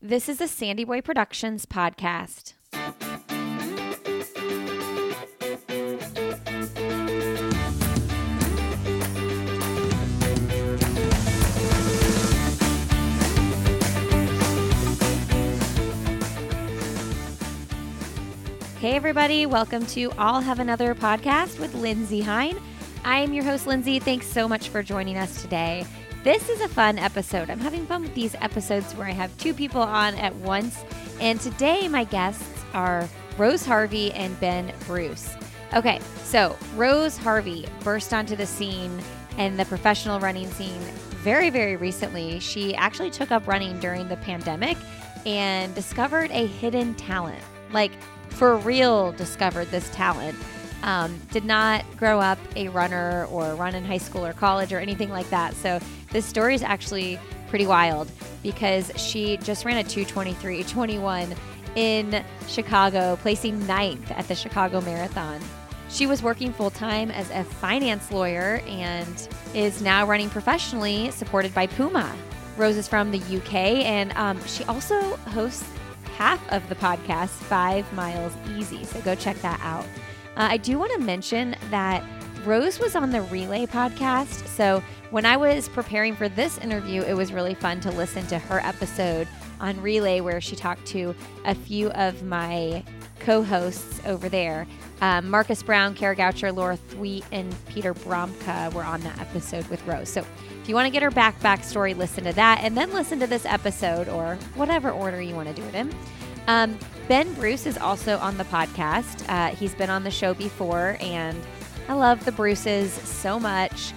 This is a Sandy Boy Productions podcast. Hey, everybody, welcome to I'll Have Another podcast with Lindsey Hein. I am your host, Lindsay. Thanks so much for joining us today. This is a fun episode. I'm having fun with these episodes where I have two people on at once. And today, my guests are Rose Harvey and Ben Bruce. Okay, so Rose Harvey burst onto the scene and the professional running scene very, very recently. She actually took up running during the pandemic and discovered a hidden talent. Like, for real discovered this talent. Um, did not grow up a runner or run in high school or college or anything like that. So this story is actually pretty wild because she just ran a 223.21 in Chicago, placing ninth at the Chicago Marathon. She was working full time as a finance lawyer and is now running professionally, supported by Puma. Rose is from the UK, and um, she also hosts half of the podcast, Five Miles Easy. So go check that out. Uh, I do want to mention that Rose was on the Relay podcast. So when I was preparing for this interview, it was really fun to listen to her episode on Relay where she talked to a few of my co hosts over there. Um, Marcus Brown, Kara Goucher, Laura Thweatt, and Peter Bromka were on that episode with Rose. So if you want to get her back backstory, listen to that and then listen to this episode or whatever order you want to do it in. Um, ben Bruce is also on the podcast. Uh, he's been on the show before, and I love the Bruces so much.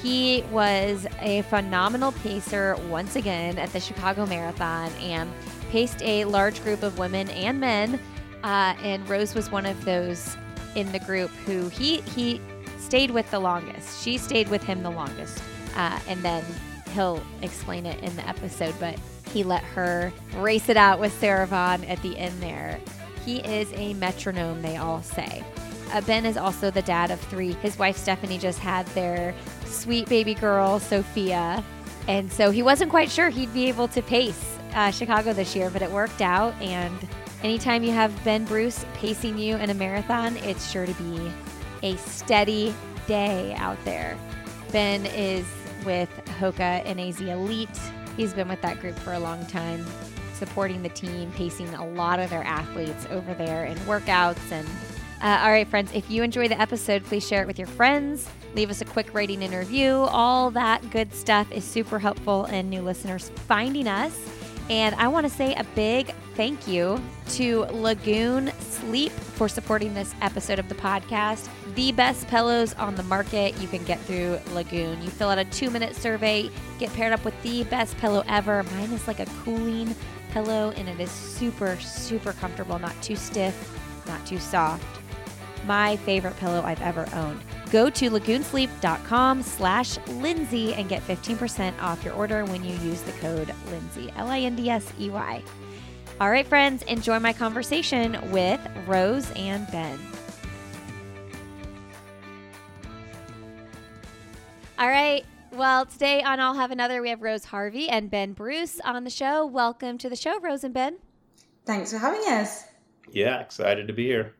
He was a phenomenal pacer once again at the Chicago Marathon and paced a large group of women and men. Uh, and Rose was one of those in the group who he he stayed with the longest. She stayed with him the longest, uh, and then he'll explain it in the episode. But he let her race it out with Sara Vaughn at the end there. He is a metronome, they all say. Uh, ben is also the dad of three. His wife Stephanie just had their sweet baby girl, Sophia. And so he wasn't quite sure he'd be able to pace uh, Chicago this year, but it worked out. And anytime you have Ben Bruce pacing you in a marathon, it's sure to be a steady day out there. Ben is with Hoka and NAZ Elite. He's been with that group for a long time, supporting the team, pacing a lot of their athletes over there in workouts. And uh, all right, friends, if you enjoy the episode, please share it with your friends. Leave us a quick rating and review. All that good stuff is super helpful in new listeners finding us. And I want to say a big thank you to Lagoon Sleep for supporting this episode of the podcast. The best pillows on the market you can get through Lagoon. You fill out a two minute survey, get paired up with the best pillow ever. Mine is like a cooling pillow, and it is super, super comfortable, not too stiff, not too soft. My favorite pillow I've ever owned. Go to lagoonsleep.com slash Lindsey and get 15% off your order when you use the code Lindsey, L I N D S E Y. All right, friends, enjoy my conversation with Rose and Ben. All right. Well, today on I'll Have Another, we have Rose Harvey and Ben Bruce on the show. Welcome to the show, Rose and Ben. Thanks for having us. Yeah, excited to be here.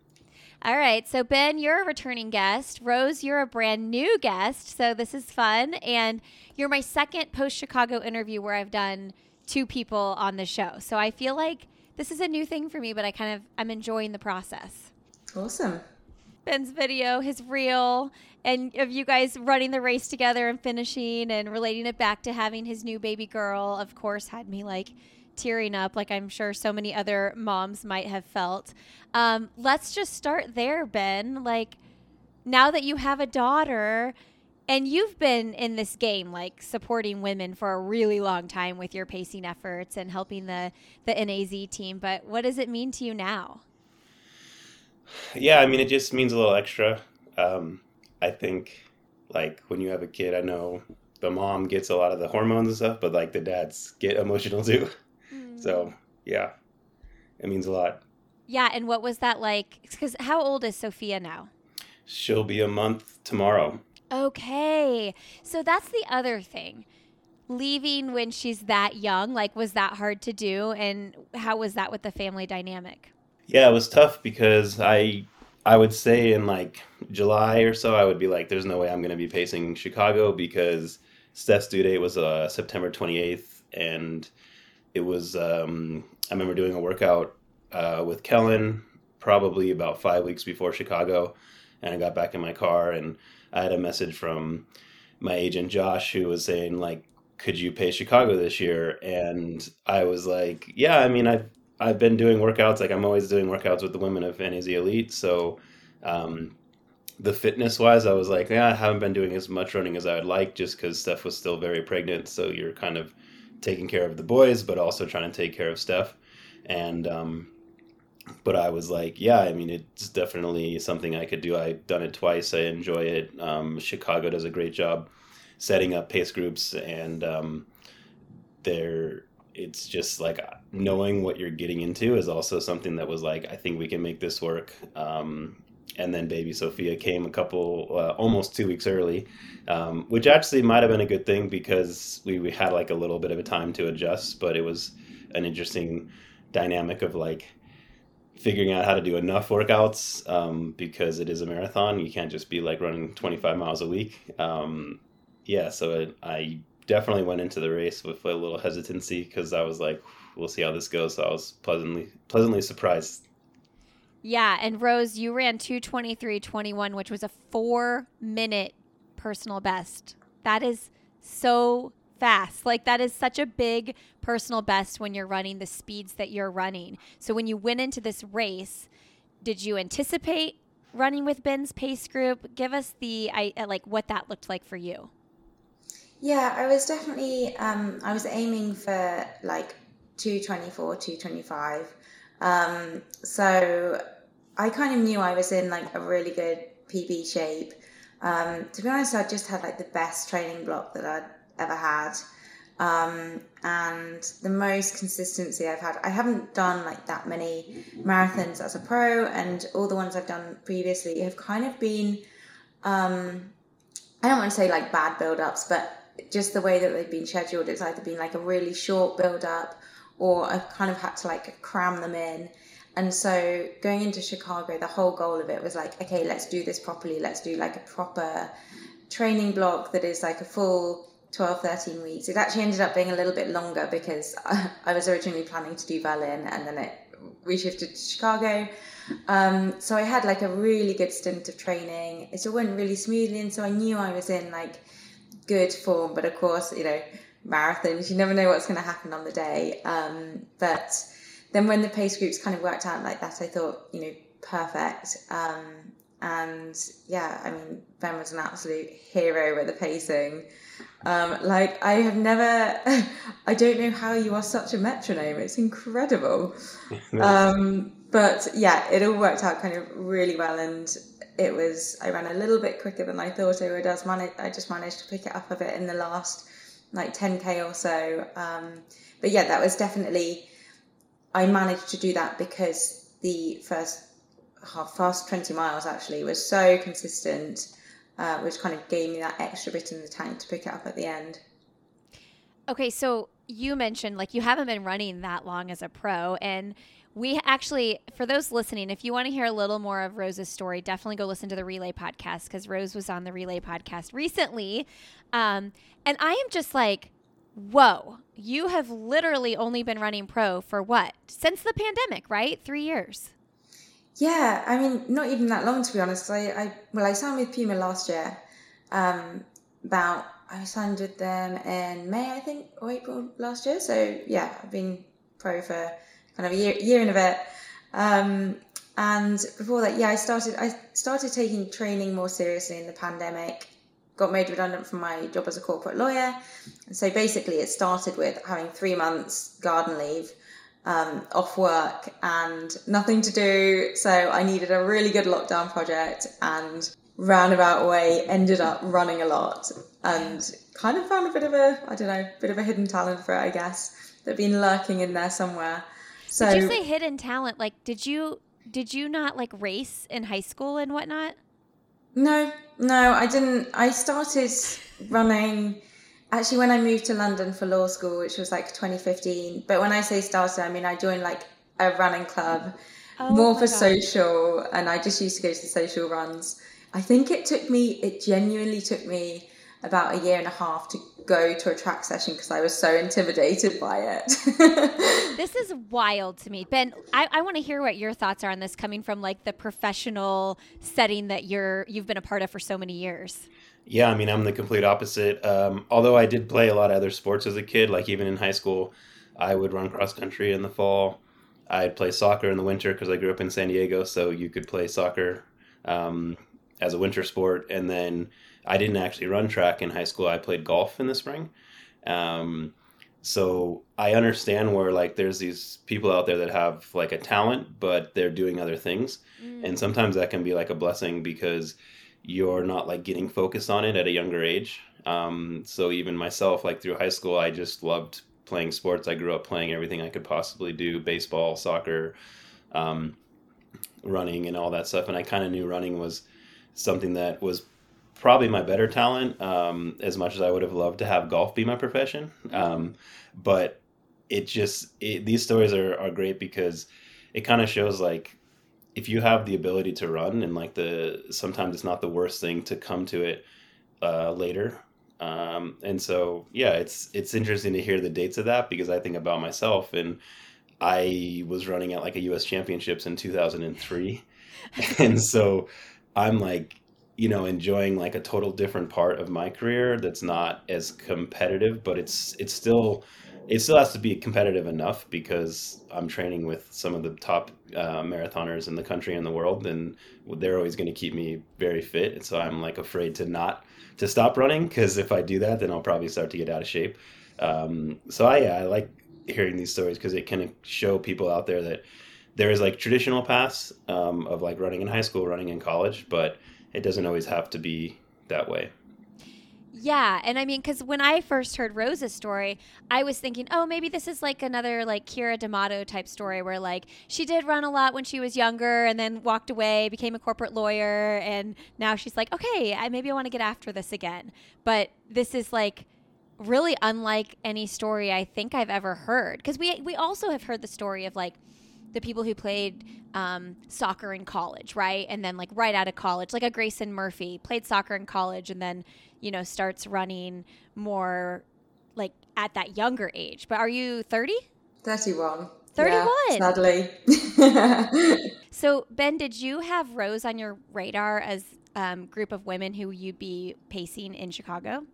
All right. So, Ben, you're a returning guest. Rose, you're a brand new guest. So, this is fun. And you're my second post Chicago interview where I've done two people on the show. So, I feel like this is a new thing for me, but I kind of I'm enjoying the process. Awesome. Ben's video, his reel, and of you guys running the race together and finishing and relating it back to having his new baby girl, of course, had me like tearing up, like I'm sure so many other moms might have felt. Um, let's just start there, Ben. Like, now that you have a daughter, and you've been in this game, like supporting women for a really long time with your pacing efforts and helping the the NAZ team. But what does it mean to you now? Yeah, I mean, it just means a little extra. Um, I think, like when you have a kid, I know the mom gets a lot of the hormones and stuff, but like the dads get emotional too. So yeah, it means a lot. Yeah, and what was that like? Because how old is Sophia now? She'll be a month tomorrow. Okay, so that's the other thing. leaving when she's that young, like, was that hard to do? And how was that with the family dynamic? Yeah, it was tough because I I would say in like July or so, I would be like, "There's no way I'm going to be pacing Chicago because Steph's due date was uh, September 28th, and it was. Um, I remember doing a workout uh, with Kellyn probably about five weeks before Chicago, and I got back in my car and I had a message from my agent Josh who was saying like, "Could you pay Chicago this year?" And I was like, "Yeah, I mean, I've I've been doing workouts. Like I'm always doing workouts with the women of NAZ Elite. So um, the fitness wise, I was like, yeah, I haven't been doing as much running as I would like, just because Steph was still very pregnant. So you're kind of taking care of the boys, but also trying to take care of Steph. And um, but I was like, yeah, I mean, it's definitely something I could do. I've done it twice. I enjoy it. Um, Chicago does a great job setting up pace groups, and um, they're it's just like knowing what you're getting into is also something that was like I think we can make this work. Um, and then baby Sophia came a couple uh, almost two weeks early, um, which actually might have been a good thing because we, we had like a little bit of a time to adjust, but it was an interesting dynamic of like figuring out how to do enough workouts um, because it is a marathon. You can't just be like running 25 miles a week. Um, yeah, so it, I definitely went into the race with a little hesitancy because I was like, we'll see how this goes. So I was pleasantly pleasantly surprised. Yeah, and Rose, you ran 223.21, which was a 4 minute personal best. That is so fast. Like that is such a big personal best when you're running the speeds that you're running. So when you went into this race, did you anticipate running with Ben's pace group? Give us the I like what that looked like for you. Yeah, I was definitely um, I was aiming for like 224, 225. Um, so I kind of knew I was in like a really good PB shape. Um, to be honest, I just had like the best training block that I'd ever had. Um, and the most consistency I've had. I haven't done like that many marathons as a pro, and all the ones I've done previously have kind of been, um, I don't want to say like bad build ups, but just the way that they've been scheduled, it's either been like a really short build up or I've kind of had to like cram them in. And so going into Chicago, the whole goal of it was like, okay, let's do this properly. Let's do like a proper training block that is like a full 12, 13 weeks. It actually ended up being a little bit longer because I, was originally planning to do Berlin and then it we shifted to Chicago. Um, so I had like a really good stint of training. It all went really smoothly, and so I knew I was in like good form, but of course, you know, marathons, you never know what's going to happen on the day. Um, but then when the pace groups kind of worked out like that, I thought, you know, perfect. Um, and yeah, I mean, Ben was an absolute hero with the pacing. Um, like I have never, I don't know how you are such a metronome. It's incredible. um, but yeah, it all worked out kind of really well, and it was I ran a little bit quicker than I thought I would. I, was managed, I just managed to pick it up a bit in the last like 10k or so. Um, but yeah, that was definitely I managed to do that because the first half fast 20 miles actually was so consistent, uh, which kind of gave me that extra bit in the tank to pick it up at the end. Okay, so you mentioned like you haven't been running that long as a pro and we actually, for those listening, if you want to hear a little more of Rose's story, definitely go listen to the Relay podcast because Rose was on the Relay podcast recently. Um, and I am just like, whoa, you have literally only been running pro for what? Since the pandemic, right? Three years. Yeah, I mean, not even that long to be honest. I, I well, I signed with Puma last year. Um, about I signed with them in May, I think, or April last year. So yeah, I've been pro for kind of a year, year and a bit. Um, and before that, yeah, I started I started taking training more seriously in the pandemic. Got made redundant from my job as a corporate lawyer, and so basically, it started with having three months garden leave, um, off work, and nothing to do. So I needed a really good lockdown project, and roundabout way ended up running a lot, and kind of found a bit of a I don't know, bit of a hidden talent for it, I guess, that been lurking in there somewhere. So did you say hidden talent? Like, did you did you not like race in high school and whatnot? No, no, I didn't. I started running actually when I moved to London for law school, which was like 2015. But when I say started, I mean I joined like a running club, Oh more for gosh. social, and I just used to go to the social runs. I think it took me, it genuinely took me about a year and a half to go to a track session because I was so intimidated by it. This is wild to me. Ben, I, I want to hear what your thoughts are on this coming from like the professional setting that you're you've been a part of for so many years. Yeah, I mean, I'm the complete opposite. Um, although I did play a lot of other sports as a kid, like even in high school, I would run cross country in the fall. I'd play soccer in the winter because I grew up in San Diego, so you could play soccer um, as a winter sport. And then I didn't actually run track in high school. I played golf in the spring. Um, so I understand where like there's these people out there that have like a talent, but they're doing other things. And sometimes that can be like a blessing because you're not like getting focused on it at a younger age. Um, so even myself like through high school i just loved playing sports. I grew up playing everything i could possibly do baseball soccer um, running and all that stuff. And i kind of knew running was something that was probably my better talent um, as much as i would have loved to have golf be my profession. Um, but it just it, these stories are, are great because it kind of shows like if you have the ability to run and like the sometimes it's not the worst thing to come to it uh, later. Um, and so yeah it's it's interesting to hear the dates of that because i think about myself and i was running at like a us championships in 2003 and so i'm like you know enjoying like a total different part of my career that's not as competitive but it's it's still it still has to be competitive enough because I'm training with some of the top uh, marathoners in the country and the world, and they're always going to keep me very fit. And so I'm like afraid to not to stop running because if I do that, then I'll probably start to get out of shape. Um, so I, yeah, I like hearing these stories because it can show people out there that there is like traditional paths um, of like running in high school, running in college, but it doesn't always have to be that way. Yeah, and I mean, because when I first heard Rose's story, I was thinking, oh, maybe this is like another like Keira D'Amato type story where like she did run a lot when she was younger and then walked away, became a corporate lawyer, and now she's like, okay, I maybe I want to get after this again. But this is like really unlike any story I think I've ever heard because we we also have heard the story of like the people who played um, soccer in college, right? And then like right out of college, like a Grayson Murphy played soccer in college and then you know starts running more like at that younger age. But are you 30? 31. 31. Yeah, sadly. So Ben, did you have Rose on your radar as um, group of women who you'd be pacing in Chicago?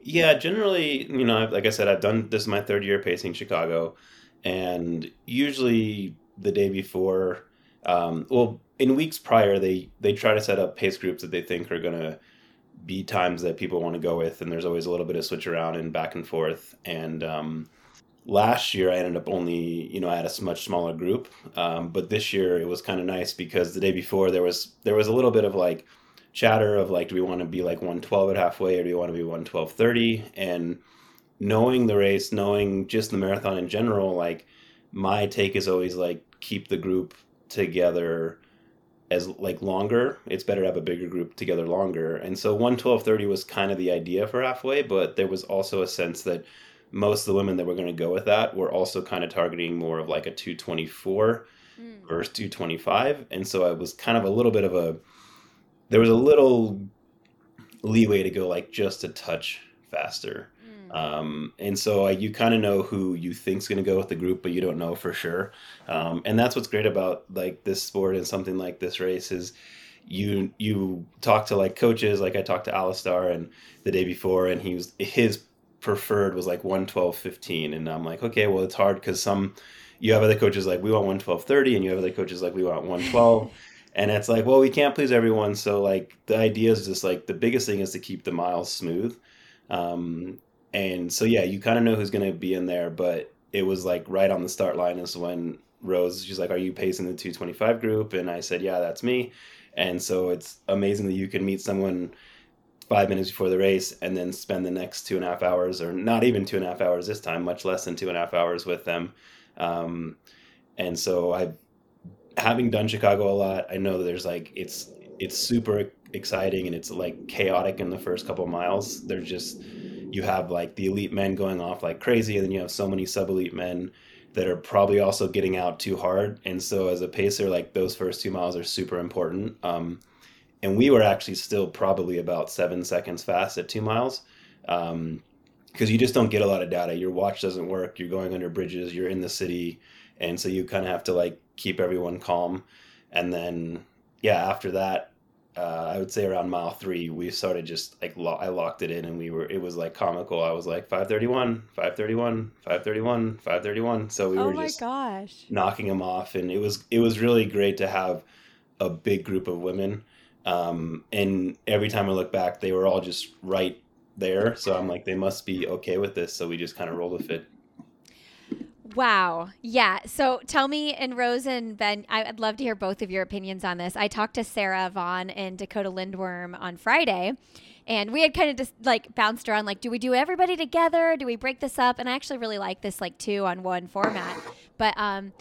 Yeah, generally, you know, like I said, I've done this is my third year pacing Chicago, and usually the day before, um, well, in weeks prior, they they try to set up pace groups that they think are gonna be times that people want to go with, and there's always a little bit of switch around and back and forth. And um, last year, I ended up only, you know, I had a much smaller group, um, but this year it was kind of nice because the day before there was there was a little bit of like chatter of like, do we want to be like 112 at halfway or do we want to be 112.30? And knowing the race, knowing just the marathon in general, like my take is always like keep the group together as like longer. It's better to have a bigger group together longer. And so 112.30 was kind of the idea for halfway, but there was also a sense that most of the women that were going to go with that were also kind of targeting more of like a 224 hmm. versus 225. And so I was kind of a little bit of a there was a little leeway to go like just a touch faster. Um, and so uh, you kind of know who you think's going to go with the group, but you don't know for sure. Um, and that's what's great about like this sport and something like this race is you you talk to like coaches. Like I talked to Alistair and the day before, and he was his preferred was like 112.15 and i'm like okay well it's hard because some you have other coaches like we want 112.30 and you have other coaches like we want 112 and it's like well we can't please everyone so like the idea is just like the biggest thing is to keep the miles smooth um, and so yeah you kind of know who's going to be in there but it was like right on the start line is when rose she's like are you pacing the 225 group? And i said yeah that's me. And so it's amazing that you can meet someone five minutes before the race and then spend the next two and a half hours or not even two and a half hours this time much less than two and a half hours with them. Um, and so i having done chicago a lot i know that there's like it's it's super exciting and it's like chaotic in the first couple miles. They're just you have like the elite men going off like crazy, and then you have so many sub elite men that are probably also getting out too hard. And so as a pacer, like those first two miles are super important. Um, and we were actually still probably about seven seconds fast at two miles. Um, because you just don't get a lot of data. Your watch doesn't work. You're going under bridges. You're in the city, and so you kind of have to like keep everyone calm. And then, yeah, after that, uh, I would say around mile three, we started just like lo- I locked it in, and we were it was like comical. I was like five thirty one, five thirty one, five thirty one, five thirty one. So we oh were my just gosh. knocking them off, and it was it was really great to have a big group of women. Um, and every time I look back, they were all just right there. So I'm like, they must be okay with this. So we just kind of rolled with it. Wow. Yeah. So tell me, and Rose and Ben, I'd love to hear both of your opinions on this. I talked to Sara Vaughn and Dakota Lindwurm on Friday, and we had kind of just like bounced around like, do we do everybody together? Do we break this up? And I actually really like this like two on one format. But um,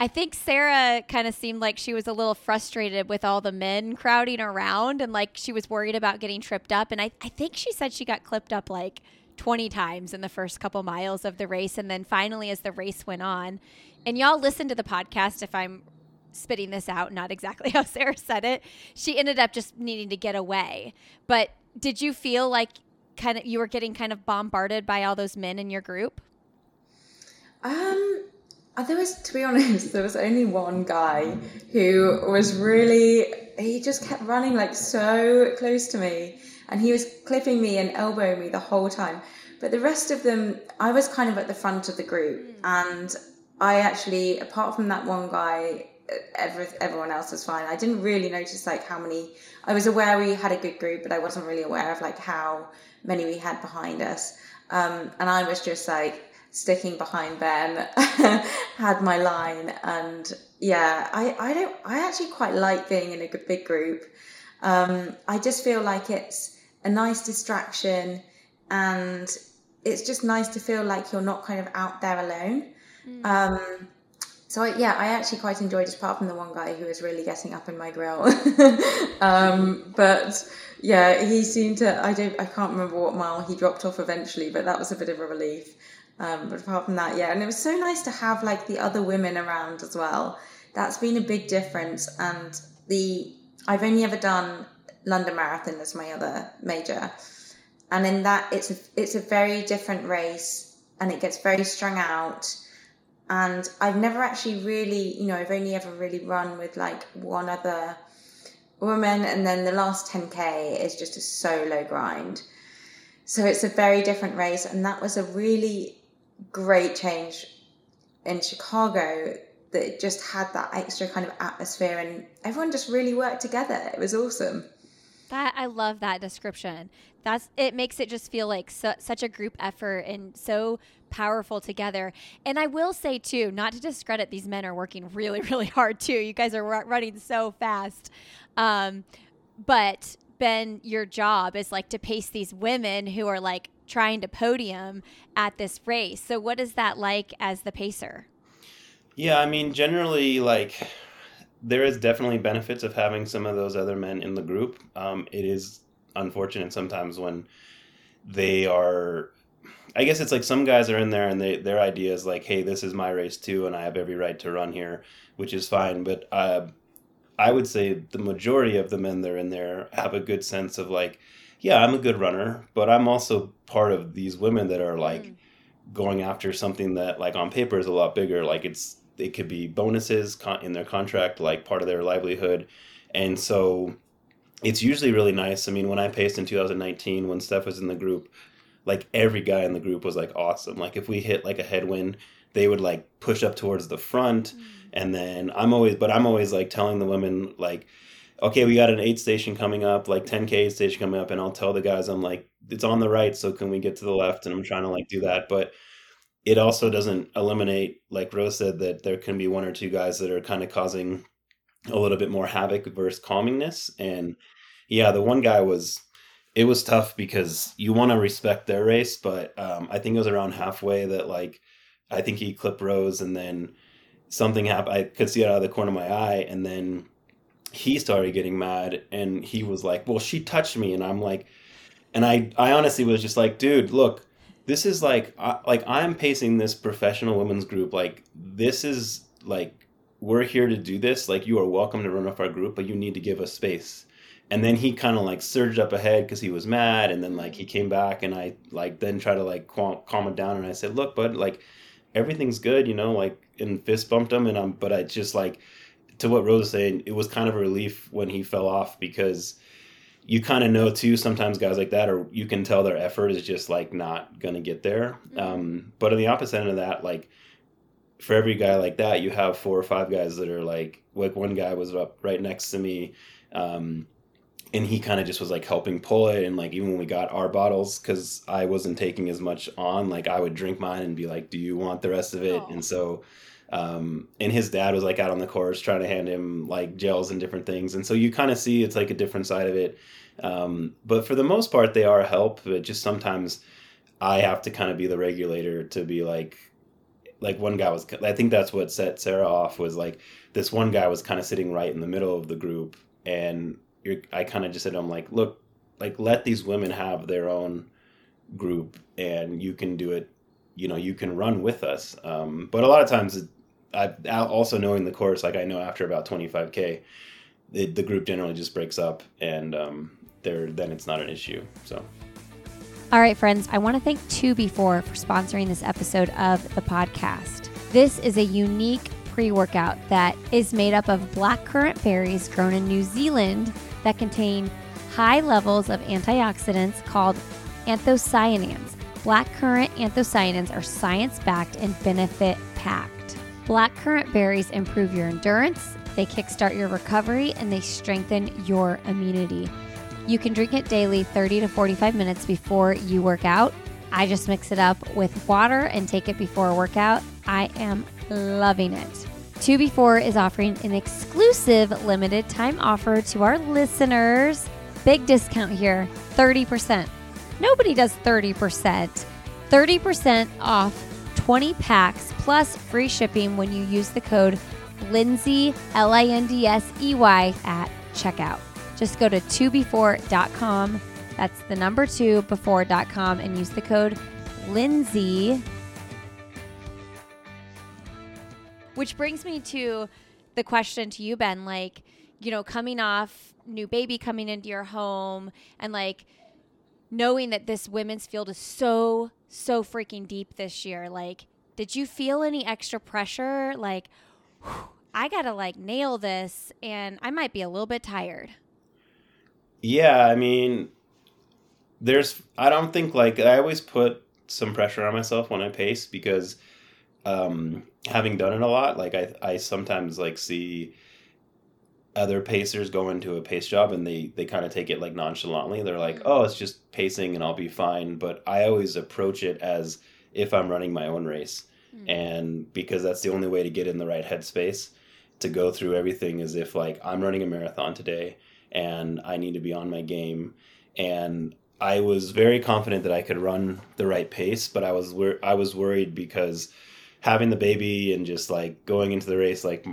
I think Sara kind of seemed like she was a little frustrated with all the men crowding around and like she was worried about getting tripped up. And I, I think she said she got clipped up like 20 times in the first couple miles of the race. And then finally, as the race went on, and y'all listen to the podcast if I'm spitting this out, not exactly how Sara said it, she ended up just needing to get away. But did you feel like kind of you were getting kind of bombarded by all those men in your group? Um, uh, there was, to be honest, there was only one guy who was really, he just kept running like so close to me and he was clipping me and elbowing me the whole time. But the rest of them, I was kind of at the front of the group and I actually, apart from that one guy, every, everyone else was fine. I didn't really notice like how many, I was aware we had a good group, but I wasn't really aware of like how many we had behind us. Um, and I was just like, sticking behind Ben, had my line, and yeah, I, I don't I actually quite like being in a big group. Um, I just feel like it's a nice distraction, and it's just nice to feel like you're not kind of out there alone. Mm. Um, so I, yeah, I actually quite enjoyed it, apart from the one guy who was really getting up in my grill. um, but yeah, he seemed to. I don't. I can't remember what mile he dropped off eventually, but that was a bit of a relief. Um, but apart from that, yeah, and it was so nice to have like the other women around as well. That's been a big difference. And the I've only ever done London Marathon as my other major, and in that it's a, it's a very different race, and it gets very strung out. And I've never actually really, you know, I've only ever really run with like one other woman, and then the last 10k is just a solo grind. So it's a very different race, and that was a really great change in Chicago that just had that extra kind of atmosphere and everyone just really worked together. It was awesome. That I love that description. That's it makes it just feel like su- such a group effort and so powerful together. And I will say too, not to discredit these men are working really really hard too. You guys are r- running so fast. Um, but Ben, your job is like to pace these women who are like trying to podium at this race. So, what is that like as the pacer? Yeah, I mean, generally, like, there is definitely benefits of having some of those other men in the group. Um, it is unfortunate sometimes when they are. I guess it's like some guys are in there and they their idea is like, hey, this is my race too, and I have every right to run here, which is fine. But uh, I would say the majority of the men that are in there have a good sense of like, yeah, I'm a good runner, but I'm also part of these women that are like mm. going after something that like on paper is a lot bigger. Like it's it could be bonuses in their contract, like part of their livelihood, and so it's usually really nice. I mean, when I paced in 2019, when Steph was in the group, like every guy in the group was like awesome. Like if we hit like a headwind, they would like push up towards the front, mm. and then I'm always, but I'm always like telling the women like okay, we got an eight station coming up, like 10K station coming up, and I'll tell the guys, I'm like, it's on the right, so can we get to the left? And I'm trying to like do that. But it also doesn't eliminate, like Rose said, that there can be one or two guys that are kind of causing a little bit more havoc versus calmingness. And yeah, the one guy was it was tough because you want to respect their race, but um, I think it was around halfway that like I think he clipped Rose and then something happened. I could see it out of the corner of my eye, and then he started getting mad and he was like, "Well, she touched me," and I'm like, and I I honestly was just like, dude, look, this is like I, like I'm pacing this professional women's group. Like this is like we're here to do this. Like you are welcome to run off our group, but you need to give us space. And then he kind of like surged up ahead because he was mad, and then like he came back, and I like then try to like calm, calm it down, and I said, look, bud, like everything's good, you know, like and fist bumped him, and I'm but I just like to what Rose was saying, it was kind of a relief when he fell off because you kind of know too sometimes guys like that or you can tell their effort is just like not gonna get there mm-hmm. um, but on the opposite end of that like for every guy like that you have four or five guys that are like like one guy was up right next to me um, and he kind of just was like helping pull it and like even when we got our bottles because i wasn't taking as much on like i would drink mine and be like do you want the rest of it oh. and so um, and his dad was like out on the course trying to hand him like gels and different things. And so you kind of see it's like a different side of it. Um, but for the most part, they are a help. But just sometimes I have to kind of be the regulator to be like, like one guy was, I think that's what set Sara off was like this one guy was kind of sitting right in the middle of the group. And I kind of just said, I'm like, look, like let these women have their own group and you can do it you know you can run with us um, but a lot of times I also knowing the course, like I know after about 25k, the, the group generally just breaks up, and um, there then it's not an issue. So. All right, friends, I want to thank 2Before for sponsoring this episode of the podcast. This is a unique pre workout that is made up of black currant berries grown in New Zealand that contain high levels of antioxidants called anthocyanins. Black currant anthocyanins are science backed and benefit packed. Black currant berries improve your endurance, they kickstart your recovery, and they strengthen your immunity. You can drink it daily 30 to 45 minutes before you work out. I just mix it up with water and take it before a workout. I am loving it. 2Before is offering an exclusive limited time offer to our listeners. Big discount here 30%. Nobody does 30%. 30% off 20 packs plus free shipping when you use the code Lindsey, L I N D S E Y, at checkout. Just go to 2before.com. That's the number two before.com and use the code Lindsey. Which brings me to the question to you, Ben. Like, you know, coming off new baby coming into your home and like knowing that this women's field is so so freaking deep this year. Like, did you feel any extra pressure? Like, whew, I got to like nail this and I might be a little bit tired. Yeah, I mean, there's, I don't think like, I always put some pressure on myself when I pace because um, having done it a lot, like, I, I sometimes like see, other pacers go into a pace job and they they kind of take it like nonchalantly. They're like oh it's just pacing and i'll be fine. But i always approach it as if i'm running my own race. Mm. and because that's the only way to get in the right headspace to go through everything as if like i'm running a marathon today and i need to be on my game. And i was very confident that i could run the right pace but i was wor- i was worried because having the baby and just like going into the race like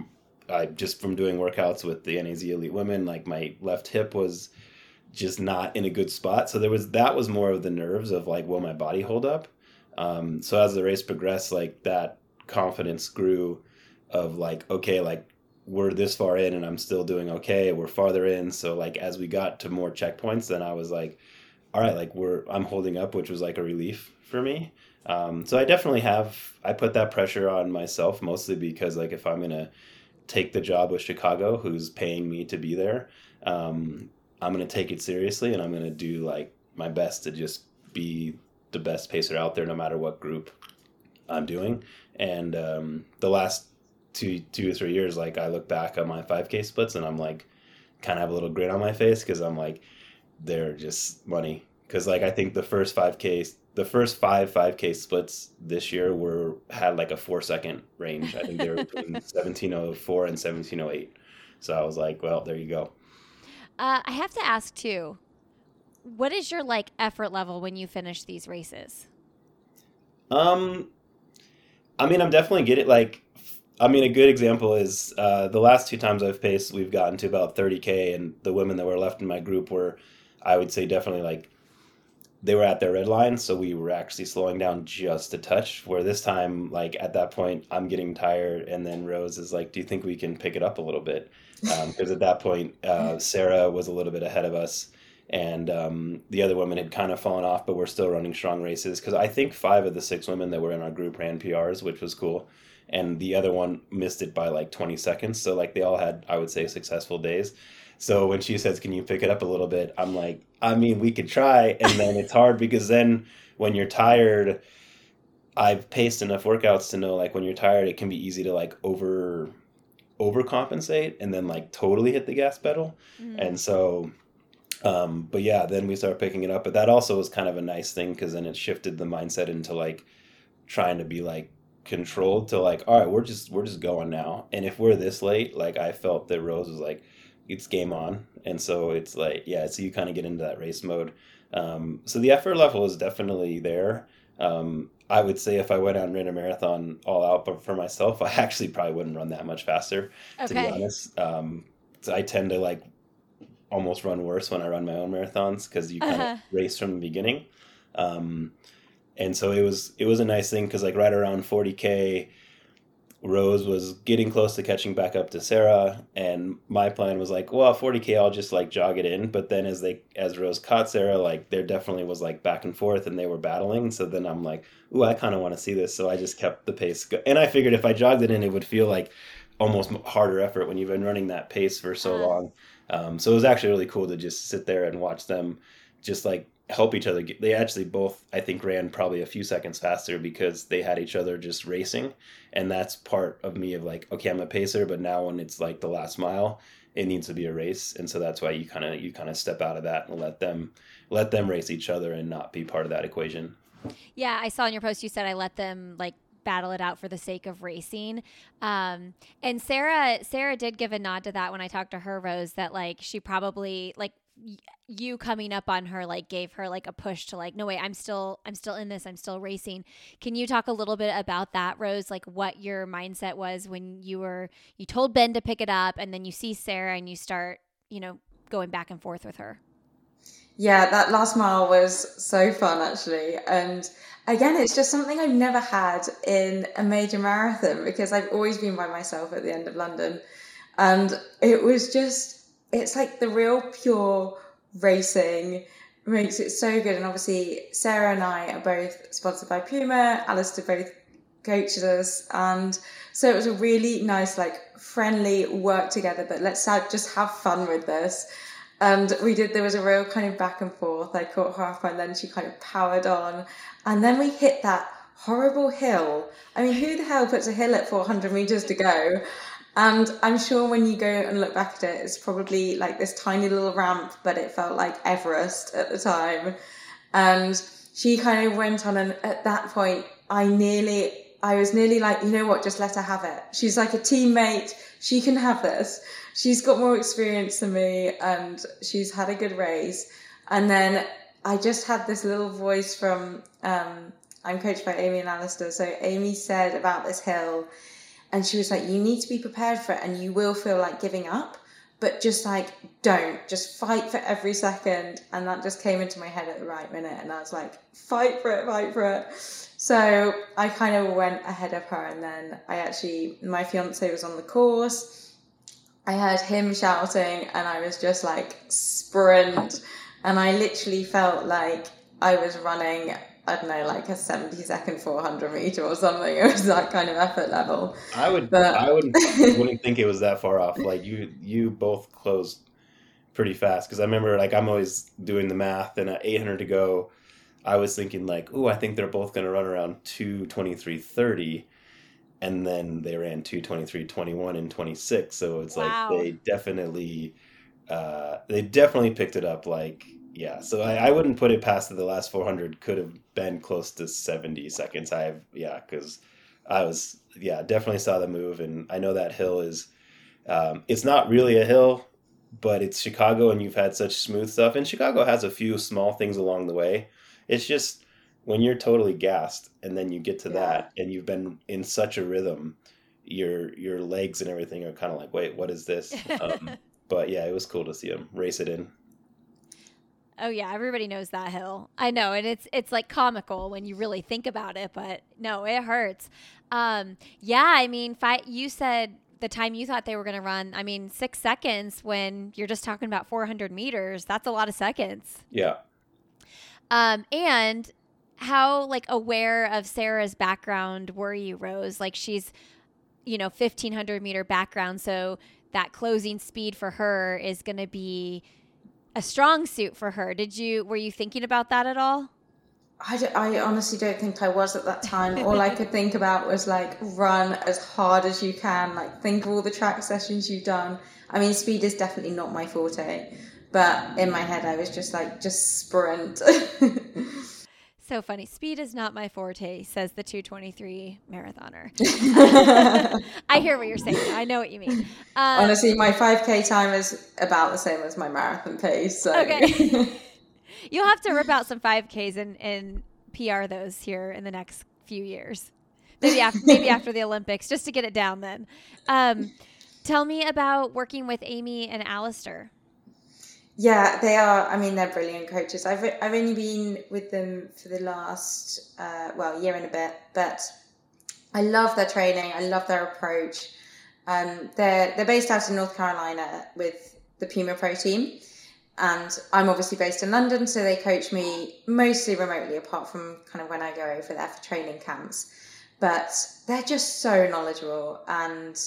I just from doing workouts with the NAZ Elite Women, like my left hip was just not in a good spot. So there was that was more of the nerves of like, will my body hold up? Um, so as the race progressed, like that confidence grew of like, okay, like we're this far in and I'm still doing okay. We're farther in. So like as we got to more checkpoints, then I was like, all right, like we're I'm holding up, which was like a relief for me. Um, so I definitely have I put that pressure on myself mostly because like if I'm gonna take the job with Chicago, who's paying me to be there, um, I'm gonna take it seriously and I'm gonna do like my best to just be the best pacer out there, no matter what group I'm doing. And um, the last two two or three years, like I look back on my 5K splits and I'm like, kind of have a little grin on my face because I'm like, they're just money. Because like I think the first 5K the first five 5K splits this year were had like a four second range. I think they were between 1704 and 1708. So I was like, well, there you go. Uh, I have to ask too, what is your like effort level when you finish these races? Um, I mean, I'm definitely getting like, I mean, a good example is uh, the last two times I've paced, we've gotten to about 30k, and the women that were left in my group were, I would say, definitely like they were at their red line, so we were actually slowing down just a touch. Where this time, like at that point, I'm getting tired, and then Rose is like, "Do you think we can pick it up a little bit?" Because um, at that point, uh, Sara was a little bit ahead of us, and um, the other women had kind of fallen off, but we're still running strong races. Because I think five of the six women that were in our group ran PRs, which was cool, and the other one missed it by like 20 seconds. So like they all had, I would say, successful days. So when she says, "Can you pick it up a little bit?" I'm like, I mean, we could try, and then it's hard because then when you're tired, I've paced enough workouts to know like when you're tired, it can be easy to like over overcompensate and then like totally hit the gas pedal, mm-hmm. and so. Um, but yeah, then we start picking it up. But that also was kind of a nice thing because then it shifted the mindset into like trying to be like controlled to like, all right, we're just we're just going now. And if we're this late, like I felt that Rose was like, it's game on. And so it's like, yeah, so you kind of get into that race mode. Um, so the effort level is definitely there. Um, I would say if I went out and ran a marathon all out, but for myself, I actually probably wouldn't run that much faster, okay. to be honest. Um, so I tend to like almost run worse when I run my own marathons because you kind uh-huh. of race from the beginning. Um, and so it was it was a nice thing because like right around 40k, Rose was getting close to catching back up to Sara, and my plan was like, well, 40k, I'll just like jog it in. But then as they as Rose caught Sara, like there definitely was like back and forth, and they were battling. So then I'm like, ooh, I kind of want to see this. So I just kept the pace, go- and I figured if I jogged it in, it would feel like almost harder effort when you've been running that pace for so long. Um, so it was actually really cool to just sit there and watch them, just like help each other. They actually both, I think, ran probably a few seconds faster because they had each other just racing. And that's part of me of like, okay, I'm a pacer, but now when it's like the last mile, it needs to be a race. And so that's why you kind of you kind of step out of that and let them let them race each other and not be part of that equation. Yeah, I saw in your post you said I let them like battle it out for the sake of racing. Um, and Sara, Sara did give a nod to that when I talked to her, Rose, that like she probably like you coming up on her like gave her like a push to like no way i'm still i'm still in this i'm still racing. Can you talk a little bit about that rose? Like what your mindset was when you were you told ben to pick it up and then you see sara and you start you know going back and forth with her? Yeah that last mile was so fun actually. And again it's just something i've never had in a major marathon because i've always been by myself at the end of london. And it was just it's like the real pure racing makes it so good. And obviously, Sara and I are both sponsored by Puma. Alistair both coaches us, and so it was a really nice, like friendly work together. But let's just have fun with this. And we did. There was a real kind of back and forth. I caught her off, and then she kind of powered on, and then we hit that horrible hill. I mean, who the hell puts a hill at 400 meters to go? And I'm sure when you go and look back at it, it's probably like this tiny little ramp, but it felt like Everest at the time. And she kind of went on, and at that point, I nearly, I was nearly like, you know what, just let her have it. She's like a teammate. She can have this. She's got more experience than me, and she's had a good race. And then I just had this little voice from, um, I'm coached by Amy and Alistair. So Amy said about this hill, and she was like, You need to be prepared for it and you will feel like giving up, but just like, don't, just fight for every second. And that just came into my head at the right minute. And I was like, Fight for it, fight for it. So I kind of went ahead of her. And then I actually, my fiance was on the course. I heard him shouting and I was just like, sprint. And I literally felt like I was running I don't know, like a 70 second 400 meter or something. It was that kind of effort level. I would, but... I wouldn't, wouldn't think it was that far off. Like you, you both closed pretty fast. Cause I remember like, I'm always doing the math and at 800 to go, I was thinking like, oh, I think they're both going to run around 223.30. And then they ran 223.21 and 26. So it's wow. like, they definitely, uh, they definitely picked it up like yeah, so I, I wouldn't put it past that the last 400 could have been close to 70 seconds. I have, yeah, because I was, yeah, definitely saw the move. And I know that hill is, um, it's not really a hill, but it's Chicago and you've had such smooth stuff. And Chicago has a few small things along the way. It's just when you're totally gassed and then you get to yeah. that and you've been in such a rhythm, your your legs and everything are kind of like, wait, what is this? Um, but yeah, it was cool to see him race it in. Oh yeah, everybody knows that hill. I know, and it's it's like comical when you really think about it, but no, it hurts. Um, yeah, I mean, you said the time you thought they were going to run. I mean, six seconds when you're just talking about 400 meters. That's a lot of seconds. Yeah. Um, and how like aware of Sara's background were you, Rose? Like she's, you know, 1500 meter background, so that closing speed for her is going to be a strong suit for her. Did you were you thinking about that at all? I, I honestly don't think I was at that time. All I could think about was like run as hard as you can. Like think of all the track sessions you've done. I mean, speed is definitely not my forte, but in my head I was just like just sprint. so funny. Speed is not my forte, says the 223 marathoner. I hear what you're saying. I know what you mean. Um, Honestly, my 5K time is about the same as my marathon pace. So. Okay. You'll have to rip out some 5Ks and, and PR those here in the next few years. Maybe after, maybe after the Olympics, just to get it down then. Um, tell me about working with Amy and Alistair. Yeah, they are. I mean, they're brilliant coaches. I've I've only been with them for the last uh, well year and a bit, but I love their training. I love their approach. Um, they're they're based out in North Carolina with the Puma Pro team, and I'm obviously based in London, so they coach me mostly remotely, apart from kind of when I go over there for training camps. But they're just so knowledgeable, and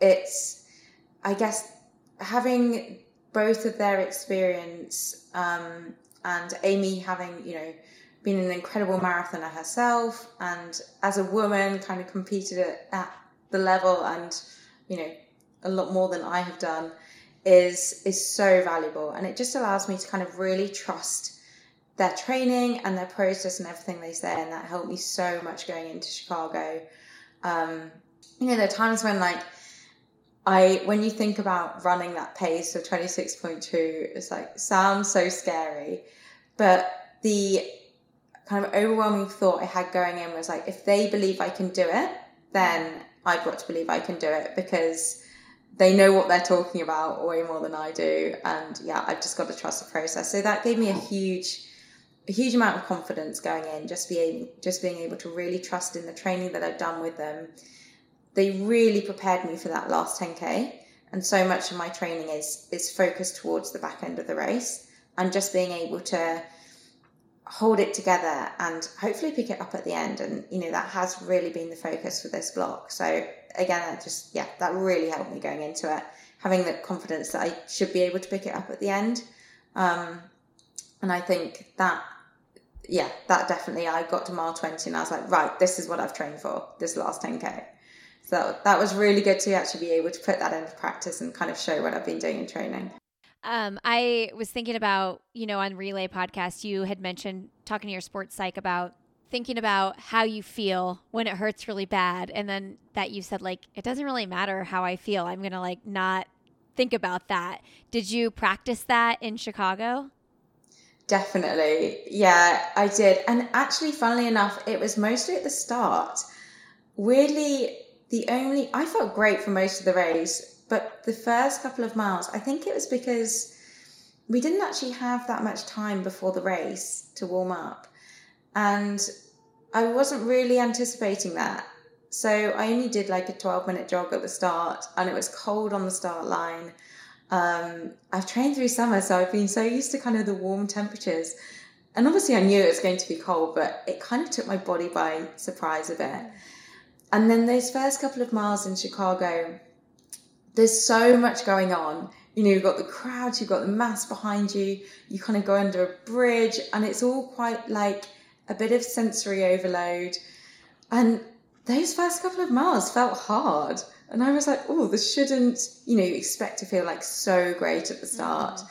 it's I guess having both of their experience um, and Amy having, you know, been an incredible marathoner herself and as a woman kind of competed at, at the level and, you know, a lot more than I have done is is so valuable and it just allows me to kind of really trust their training and their process and everything they say and that helped me so much going into Chicago. Um, you know, there are times when like I when you think about running that pace of 26.2, it's like sounds so scary. But the kind of overwhelming thought I had going in was like, if they believe I can do it, then I've got to believe I can do it because they know what they're talking about way more than I do. And yeah, I've just got to trust the process. So that gave me a huge, a huge amount of confidence going in, just being just being able to really trust in the training that I've done with them they really prepared me for that last 10k and so much of my training is is focused towards the back end of the race and just being able to hold it together and hopefully pick it up at the end. And you know that has really been the focus for this block. So again that just yeah that really helped me going into it having the confidence that i should be able to pick it up at the end. Um, and i think that yeah that definitely i got to mile 20 and i was like right this is what i've trained for this last 10k so that was really good to actually be able to put that into practice and kind of show what I've been doing in training. Um, I was thinking about, you know, on Relay podcast, you had mentioned talking to your sports psych about thinking about how you feel when it hurts really bad. And then that you said, like, it doesn't really matter how I feel. I'm going to, like, not think about that. Did you practice that in Chicago? Definitely. Yeah, I did. And actually, funnily enough, it was mostly at the start. Weirdly, the only I felt great for most of the race, but the first couple of miles, I think it was because we didn't actually have that much time before the race to warm up. And I wasn't really anticipating that. So I only did like a 12 minute jog at the start and it was cold on the start line. Um, I've trained through summer, so I've been so used to kind of the warm temperatures. And obviously, I knew it was going to be cold, but it kind of took my body by surprise a bit. And then those first couple of miles in Chicago, there's so much going on. You know, you've got the crowds, you've got the mass behind you, you kind of go under a bridge, and it's all quite like a bit of sensory overload. And those first couple of miles felt hard. And I was like, oh, this shouldn't, you know, expect to feel like so great at the start. Mm-hmm.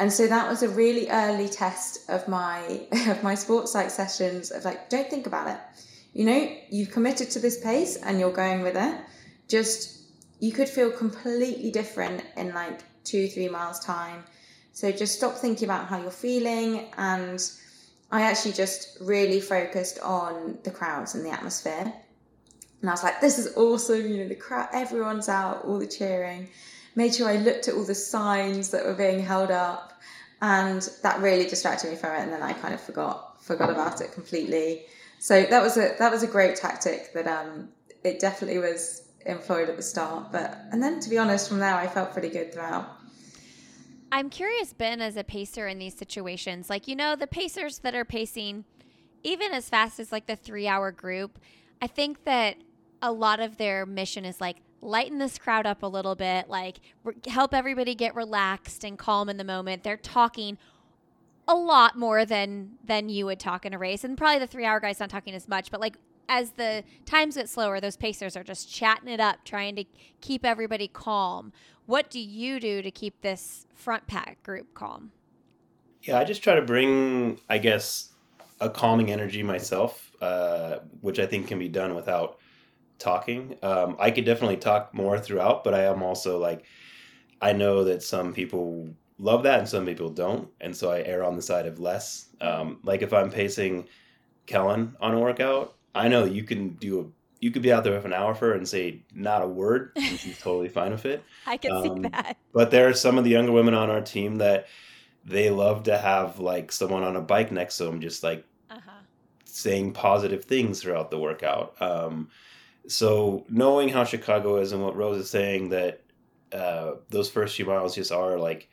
And so that was a really early test of my of my sports psych sessions of like, don't think about it you know, you've committed to this pace and you're going with it. Just, you could feel completely different in like two, three miles' time. So just stop thinking about how you're feeling. And I actually just really focused on the crowds and the atmosphere. And I was like, this is awesome. You know, the crowd, everyone's out, all the cheering. Made sure I looked at all the signs that were being held up and that really distracted me from it. And then I kind of forgot forgot about it completely. So that was a that was a great tactic that um, it definitely was employed at the start. But and then to be honest, from there I felt pretty good throughout. I'm curious, Ben, as a pacer in these situations, like you know, the pacers that are pacing even as fast as like the three hour group, I think that a lot of their mission is like lighten this crowd up a little bit, like re- help everybody get relaxed and calm in the moment. They're talking a lot more than than you would talk in a race, and probably the three hour guy's not talking as much, but like as the times get slower, those pacers are just chatting it up, trying to keep everybody calm. What do you do to keep this front pack group calm? Yeah, I just try to bring, I guess, a calming energy myself, uh, which I think can be done without talking. Um, I could definitely talk more throughout, but I am also like, I know that some people love that and some people don't, and so I err on the side of less. Um, like if I'm pacing Kellyn on a workout, I know you can do a you could be out there for an hour for her and say not a word, and she's totally fine with it. I can um, see that. But there are some of the younger women on our team that they love to have like someone on a bike next to them, just like uh-huh. saying positive things throughout the workout. Um, so knowing how Chicago is and what Rose is saying that uh, those first few miles just are like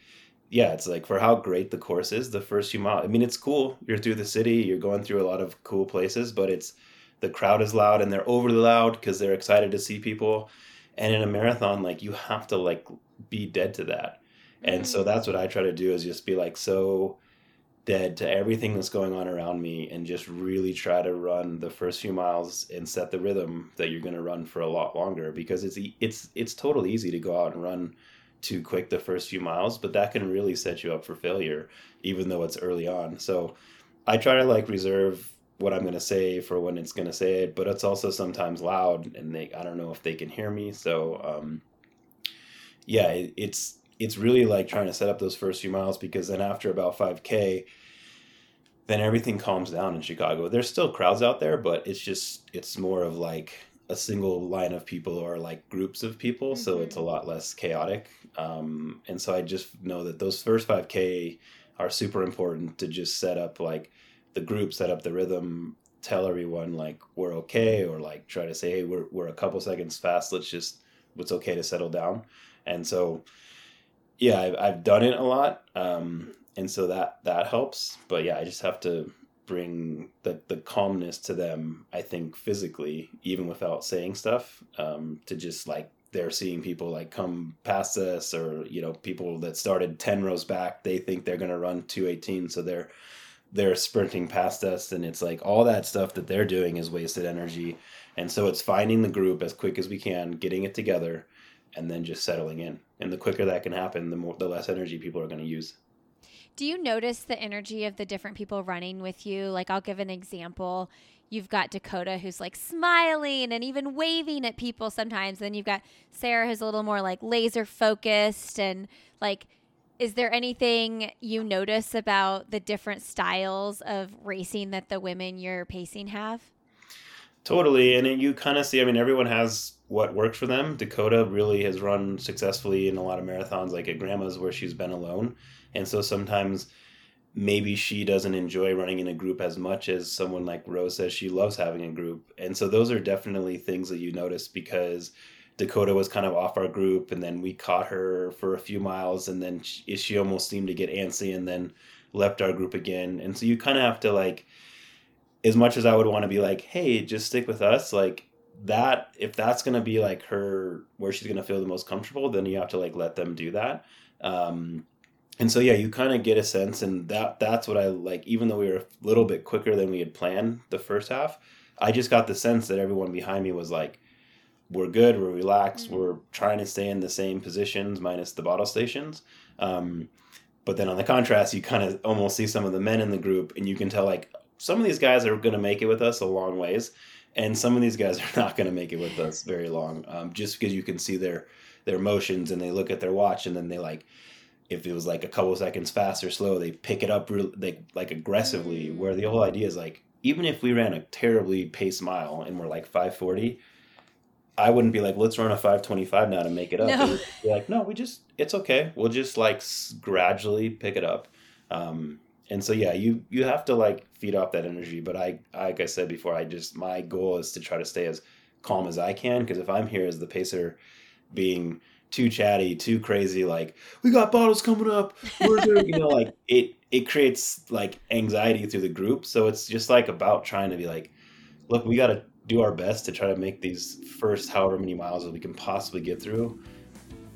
yeah, it's like for how great the course is, the first few miles. I mean, it's cool. You're through the city, you're going through a lot of cool places, but it's the crowd is loud and they're overly loud because they're excited to see people. And in a marathon, like you have to like be dead to that. And so mm. that's what I try to do is just be like so dead to everything that's going on around me and just really try to run the first few miles and set the rhythm that you're going to run for a lot longer because it's it's it's totally easy to go out and run too quick the first few miles but that can really set you up for failure even though it's early on so i try to like reserve what I'm going to say for when it's going to say it, but it's also sometimes loud and they I don't know if they can hear me. So um, yeah, it, it's it's really like trying to set up those first few miles because then after about 5k then everything calms down in Chicago. There's still crowds out there, but it's just it's more of like a single line of people or like groups of people, mm-hmm. so it's a lot less chaotic. Um, and so I just know that those first 5k are super important to just set up like the group set up the rhythm tell everyone like we're okay or like try to say hey we're, we're a couple seconds fast let's just it's okay to settle down and so yeah i've, I've done it a lot um, and so that that helps but yeah i just have to bring the, the calmness to them i think physically even without saying stuff um, to just like they're seeing people like come past us or you know people that started 10 rows back they think they're going to run 218 so they're they're sprinting past us and it's like all that stuff that they're doing is wasted energy. And so it's finding the group as quick as we can getting it together and then just settling in. And the quicker that can happen the more the less energy people are going to use do you notice the energy of the different people running with you like i'll give an example you've got dakota who's like smiling and even waving at people sometimes then you've got sara who's a little more like laser focused and like is there anything you notice about the different styles of racing that the women you're pacing have? Totally. And you kind of see, I mean, everyone has what works for them. Dakota really has run successfully in a lot of marathons, like at grandma's, where she's been alone. And so sometimes maybe she doesn't enjoy running in a group as much as someone like Rose says she loves having a group. And so those are definitely things that you notice because Dakota was kind of off our group, and then we caught her for a few miles, and then she, she almost seemed to get antsy, and then left our group again. And so you kind of have to like, as much as I would want to be like, hey, just stick with us, like that. If that's gonna be like her where she's gonna feel the most comfortable, then you have to like let them do that. Um, and so yeah, you kind of get a sense, and that that's what I like. Even though we were a little bit quicker than we had planned the first half, I just got the sense that everyone behind me was like we're good, we're relaxed, mm-hmm. we're trying to stay in the same positions minus the bottle stations. Um, but then on the contrast, you kind of almost see some of the men in the group, and you can tell like some of these guys are going to make it with us a long ways, and some of these guys are not going to make it with us very long. Um, just because you can see their their motions, and they look at their watch, and then they like if it was like a couple seconds fast or slow, they pick it up real like like aggressively. Where the whole idea is like even if we ran a terribly paced mile and we're like 540 I wouldn't be like, let's run a 525 now to make it up. No. Be like, no, we just, it's okay. We'll just like gradually pick it up. Um, and so yeah, you you have to like feed off that energy. But I like I said before, I just my goal is to try to stay as calm as I can because if I'm here as the pacer, being too chatty, too crazy, like we got bottles coming up, we're doing, you know, like it it creates like anxiety through the group. So it's just like about trying to be like, look, we got to do our best to try to make these first however many miles that we can possibly get through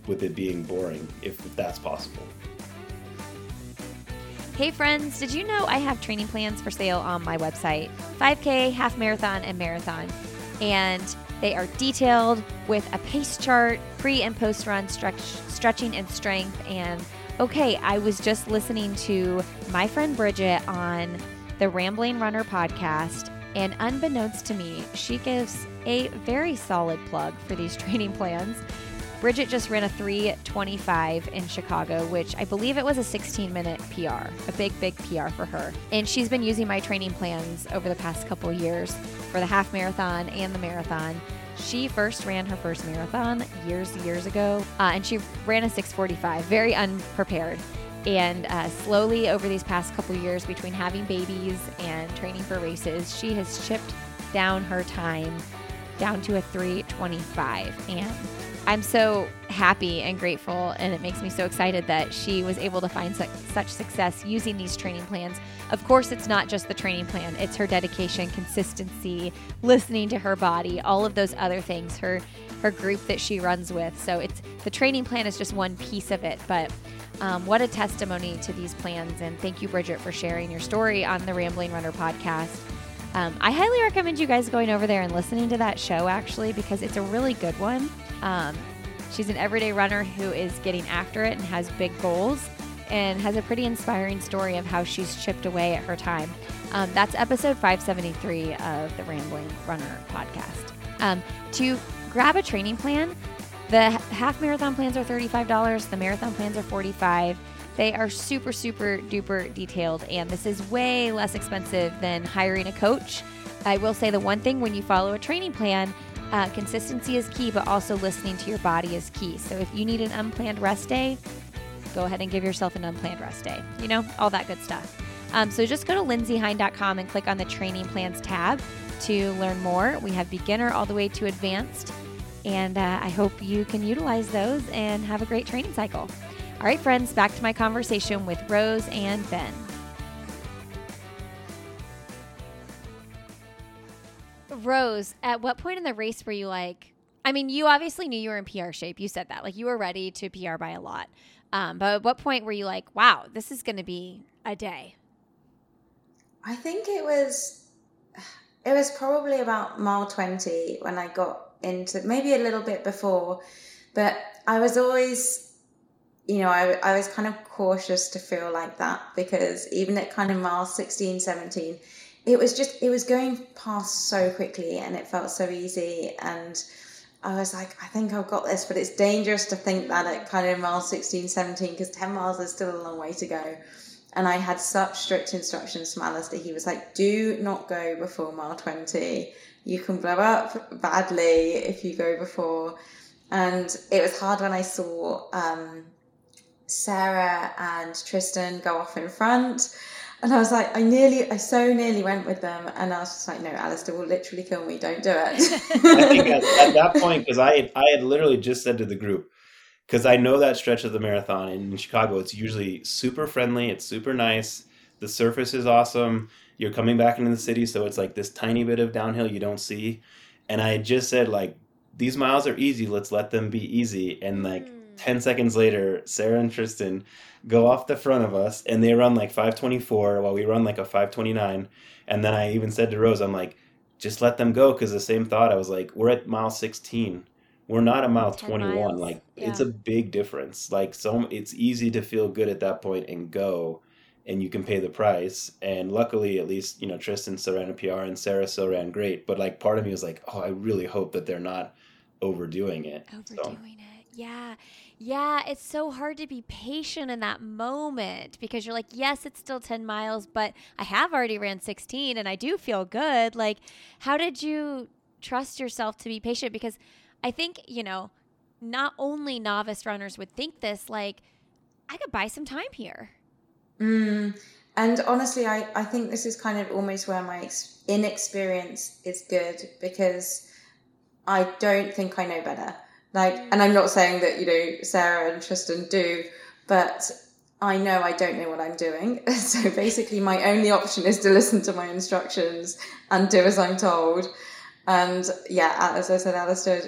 with it being boring, if that's possible. Hey friends, did you know I have training plans for sale on my website? 5K, half marathon, and marathon. And they are detailed with a pace chart, pre and post run stretch, stretching and strength. And okay, I was just listening to my friend Bridget on the Rambling Runner podcast. And unbeknownst to me, she gives a very solid plug for these training plans. Bridget just ran a 325 in Chicago, which I believe it was a 16 minute PR, a big, big PR for her. And she's been using my training plans over the past couple years for the half marathon and the marathon. She first ran her first marathon years, years ago, uh, and she ran a 645, very unprepared. And uh, slowly over these past couple years, between having babies and training for races, she has chipped down her time down to a 325. And I'm so happy and grateful, and it makes me so excited that she was able to find su- such success using these training plans. Of course, it's not just the training plan, it's her dedication, consistency, listening to her body, all of those other things, her her group that she runs with. So it's the training plan is just one piece of it, but um, what a testimony to these plans. And thank you, Bridget, for sharing your story on the Rambling Runner podcast. Um, I highly recommend you guys going over there and listening to that show actually because it's a really good one. Um, she's an everyday runner who is getting after it and has big goals and has a pretty inspiring story of how she's chipped away at her time. Um, that's episode 573 of the Rambling Runner podcast. Um, to grab a training plan, the half marathon plans are $35, the marathon plans are 45 they are super, super duper detailed, and this is way less expensive than hiring a coach. I will say the one thing when you follow a training plan, uh, consistency is key, but also listening to your body is key. So if you need an unplanned rest day, go ahead and give yourself an unplanned rest day. You know, all that good stuff. Um, so just go to lindseyhein.com and click on the training plans tab to learn more. We have beginner all the way to advanced, and uh, I hope you can utilize those and have a great training cycle. All right, friends, back to my conversation with Rose and Ben. Rose, at what point in the race were you like, I mean, you obviously knew you were in PR shape. You said that. Like, you were ready to PR by a lot. Um, but at what point were you like, wow, this is going to be a day? I think it was, it was probably about mile 20 when I got into, maybe a little bit before, but I was always, you know, I, I was kind of cautious to feel like that because even at kind of mile 16, 17, it was just it was going past so quickly and it felt so easy and I was like, I think I've got this, but it's dangerous to think that at kind of mile 16, 17, because 10 miles is still a long way to go. And I had such strict instructions from Alistair. He was like, do not go before mile 20. You can blow up badly if you go before. And it was hard when I saw um, Sara and Tristan go off in front and I was like, I nearly, I so nearly went with them, and I was just like, no, Alistair will literally kill me. Don't do it. I think at, at that point, because I, I had literally just said to the group, because I know that stretch of the marathon in Chicago, it's usually super friendly, it's super nice, the surface is awesome. You're coming back into the city, so it's like this tiny bit of downhill you don't see. And I just said, like, these miles are easy. Let's let them be easy. And like mm. 10 seconds later, Sara and Tristan go off the front of us and they run like 524 while we run like a 529 and then i even said to rose i'm like just let them go because the same thought. I was like we're at mile 16 we're not at mile 21 miles. like yeah. it's a big difference. Like so it's easy to feel good at that point and go and you can pay the price. And luckily at least you know tristan still ran a pr and sara still ran great. But like part of me was like oh i really hope that they're not overdoing it. Overdoing so. it yeah yeah, it's so hard to be patient in that moment because you're like, yes, it's still 10 miles, but I have already ran 16 and I do feel good. Like, how did you trust yourself to be patient? Because I think, you know, not only novice runners would think this, like, I could buy some time here. Mm. And honestly, I, I think this is kind of almost where my ex- inexperience is good because I don't think I know better. Like, and I'm not saying that, you know, Sara and Tristan do, but I know I don't know what I'm doing. So basically, my only option is to listen to my instructions and do as I'm told. And yeah, as I said, Alistair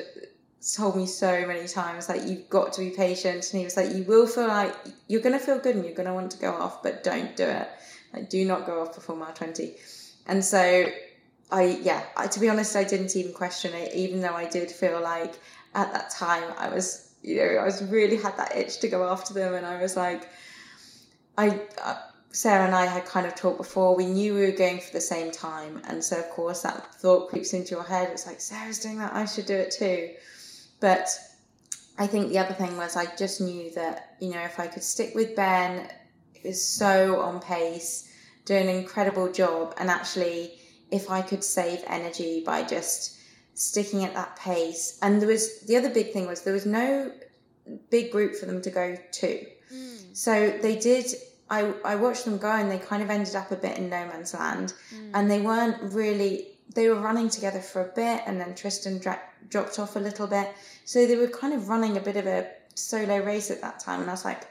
told me so many times like you've got to be patient and he was like you will feel like you're going to feel good and you're going to want to go off but don't do it like do not go off before mile 20 and so i yeah I, to be honest i didn't even question it even though i did feel like at that time i was you know i was really had that itch to go after them and i was like i uh, Sara and I had kind of talked before. We knew we were going for the same time, and so of course that thought creeps into your head. It's like Sara's doing that, I should do it too. But I think the other thing was I just knew that, you know, if I could stick with Ben, he was so on pace, doing an incredible job. And actually, if I could save energy by just sticking at that pace. And there was the other big thing was there was no big group for them to go to. Mm. So they did I, I watched them go and they kind of ended up a bit in no man's land mm. and they weren't really they were running together for a bit and then Tristan dra- dropped off a little bit. So they were kind of running a bit of a solo race at that time. And I was like,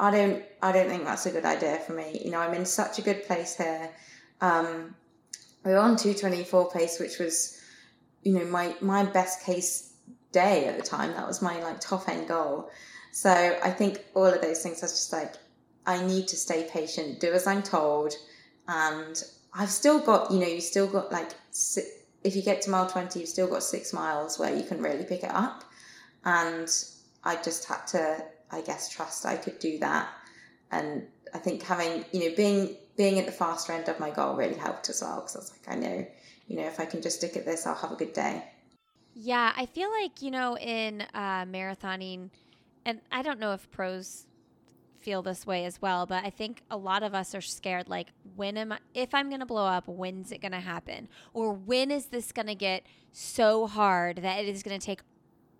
I don't, I don't think that's a good idea for me. You know, I'm in such a good place here. Um, we were on 224 pace, which was, you know, my, my best case day at the time. That was my like top end goal. So I think all of those things, I was just like, I need to stay patient, do as I'm told, and I've still got, you know, you still got like, if you get to mile 20, you've still got six miles where you can really pick it up. And I just had to, I guess, trust I could do that. And I think having, you know, being, being at the faster end of my goal really helped as well. Because I was like, I know, you know, if I can just stick at this, I'll have a good day. Yeah. I feel like, you know, in uh, marathoning, and I don't know if pros feel this way as well, but I think a lot of us are scared like when am I if I'm going to blow up, when's it going to happen? Or when is this going to get so hard that it is going to take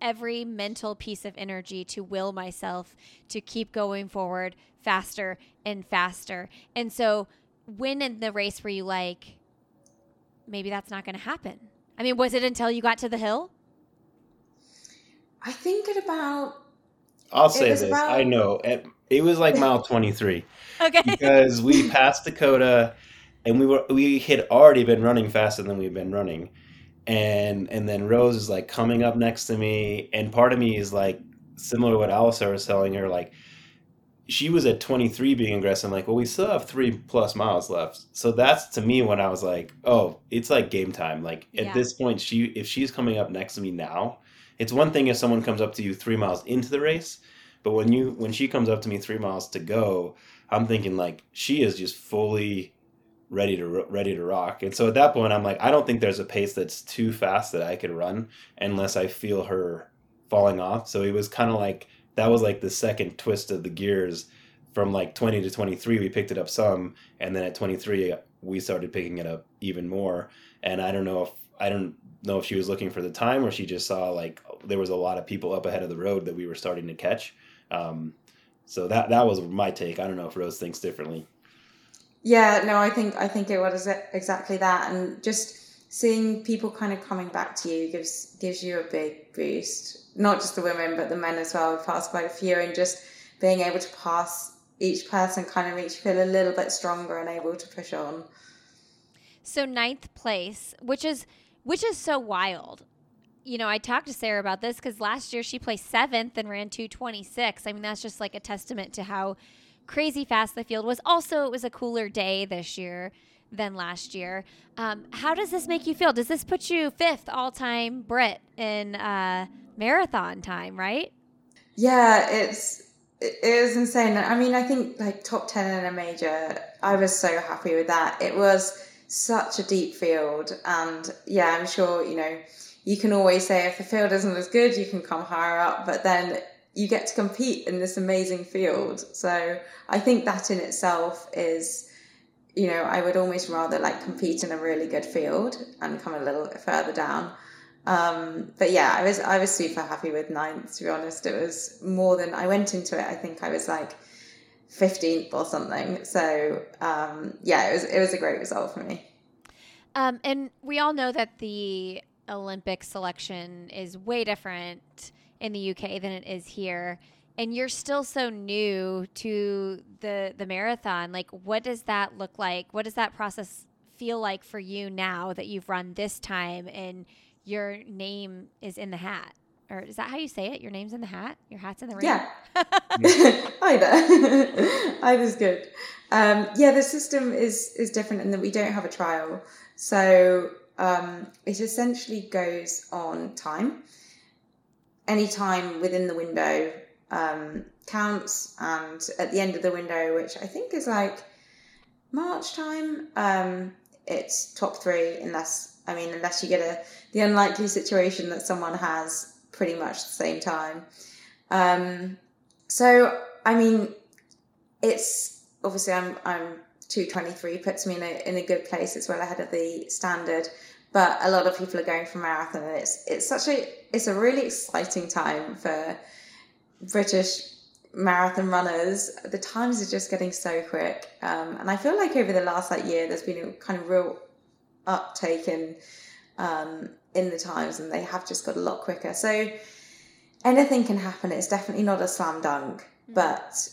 every mental piece of energy to will myself to keep going forward faster and faster. And so when in the race were you like maybe that's not going to happen? I mean, was it until you got to the hill? I think at about I'll say this. About... I know. At it was like mile 23. okay. Because we passed Dakota and we were we had already been running faster than we've been running. And and then Rose is like coming up next to me and part of me is like similar to what Alistair was telling her like she was at 23 being aggressive. I'm like, well, we still have three plus miles left. So that's to me when I was like, oh, it's like game time. Like at yeah. this point, she if she's coming up next to me now, it's one thing if someone comes up to you three miles into the race, but when you when she comes up to me three miles to go, I'm thinking like she is just fully ready to ready to rock. And so at that point, I'm like, I don't think there's a pace that's too fast that I could run unless I feel her falling off. So it was kind of like that was like the second twist of the gears from like 20 to 23 we picked it up some and then at 23 we started picking it up even more and i don't know if i don't know if she was looking for the time or she just saw like there was a lot of people up ahead of the road that we were starting to catch um, so that that was my take. I don't know if Rose thinks differently. Yeah, no, I think I think it was exactly that, and just seeing people kind of coming back to you gives gives you a big boost. Not just the women, but the men as well. We've passed quite a few, and just being able to pass each person kind of makes you feel a little bit stronger and able to push on. So ninth place, which is which is so wild you know, I talked to Sara about this because last year she placed seventh and ran 226. I mean, that's just like a testament to how crazy fast the field was. Also, it was a cooler day this year than last year. Um, how does this make you feel? Does this put you fifth all time Brit in uh, marathon time, right? Yeah, it's it is insane. I mean, I think like top 10 in a major, I was so happy with that. It was such a deep field. And yeah, I'm sure, you know, you can always say if the field isn't as good, you can come higher up, but then you get to compete in this amazing field. So I think that in itself is, you know, I would almost rather like compete in a really good field and come a little further down. Um, but yeah, I was I was super happy with ninth. To be honest, it was more than I went into it. I think I was like 15th or something. So um, yeah, it was it was a great result for me. Um, and we all know that the Olympic selection is way different in the UK than it is here. And you're still so new to the the marathon. Like, what does that look like? What does that process feel like for you now that you've run this time and your name is in the hat? Or is that how you say it? Your name's in the hat? Your hat's in the ring? Yeah. Either. Either's good. Um, yeah, the system is is different in that we don't have a trial. So um, it essentially goes on time. Any time within the window um, counts, and at the end of the window, which I think is like March time, um, it's top three. Unless I mean, unless you get a the unlikely situation that someone has pretty much the same time. Um, so I mean, it's obviously I'm I'm 223 puts me in a in a good place. It's well ahead of the standard, but a lot of people are going for marathon, and it's it's such a it's a really exciting time for British marathon runners. The times are just getting so quick, um, and I feel like over the last like year, there's been a kind of real uptake in um, in the times, and they have just got a lot quicker. So anything can happen. It's definitely not a slam dunk, mm. but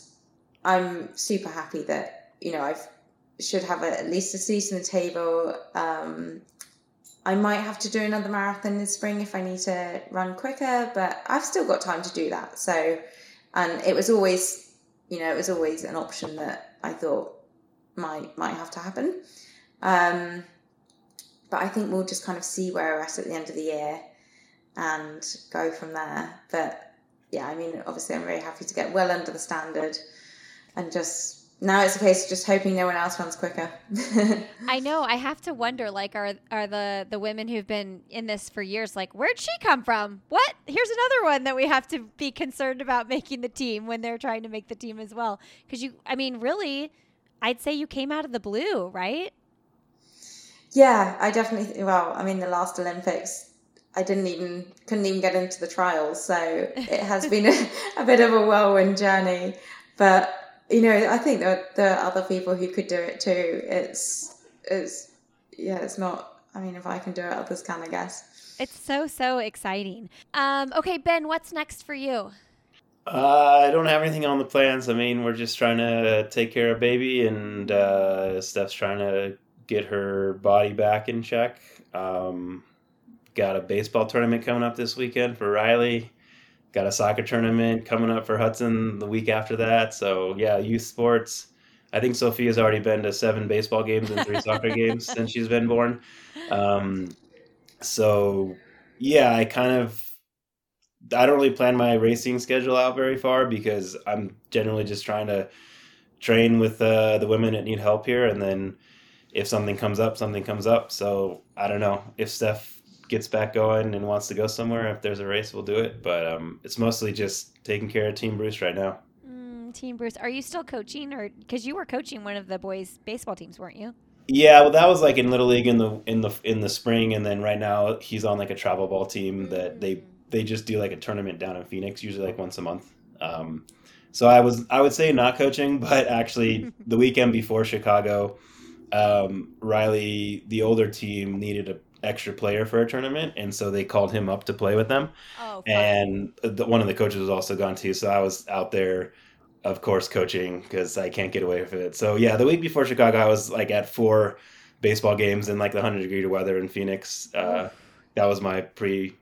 I'm super happy that you know I've should have a, at least a seat in the table. Um, I might have to do another marathon this spring if I need to run quicker, but I've still got time to do that. So, and it was always, you know, it was always an option that I thought might might have to happen. Um, but I think we'll just kind of see where we're at at the end of the year and go from there. But yeah, I mean, obviously, I'm very happy to get well under the standard and just now it's a case of just hoping no one else runs quicker. I know. I have to wonder, like, are are the the women who've been in this for years, like, where'd she come from? What? Here's another one that we have to be concerned about making the team when they're trying to make the team as well. Because you, I mean, really, I'd say you came out of the blue, right? Yeah, I definitely. Well, I mean, the last Olympics, I didn't even couldn't even get into the trials, so it has been a, a bit of a whirlwind journey. But you know, I think that there are other people who could do it too. It's it's yeah, it's not. I mean, if I can do it, others can, I guess. It's so so exciting. Um, okay, Ben, what's next for you? Uh, I don't have anything on the plans. I mean, we're just trying to take care of baby, and uh, Steph's trying to get her body back in check. Um, got a baseball tournament coming up this weekend for Riley got a soccer tournament coming up for Hudson the week after that. So yeah, youth sports. I think Sophia's already been to seven baseball games and three soccer games since she's been born. Um, so yeah, I kind of I don't really plan my racing schedule out very far because I'm generally just trying to train with uh, the women that need help here, and then if something comes up, something comes up. So I don't know if Steph gets back going and wants to go somewhere, if there's a race, we'll do it. But um, it's mostly just taking care of Team Bruce right now. Mm, Team Bruce, are you still coaching, or because you were coaching one of the boys' baseball teams, weren't you? Yeah, well, that was like in little league in the in the in the spring, and then right now he's on like a travel ball team that they mm. they just do like a tournament down in Phoenix, usually like once a month. Um, so I was I would say not coaching, but actually the weekend before Chicago, um, Riley, the older team, needed a extra player for a tournament, and so they called him up to play with them. Oh, and the, one of the coaches was also gone too, so I was out there, of course, coaching because I can't get away with it. So yeah, the week before Chicago, I was like at four baseball games in like the hundred degree weather in Phoenix. Uh, that was my pre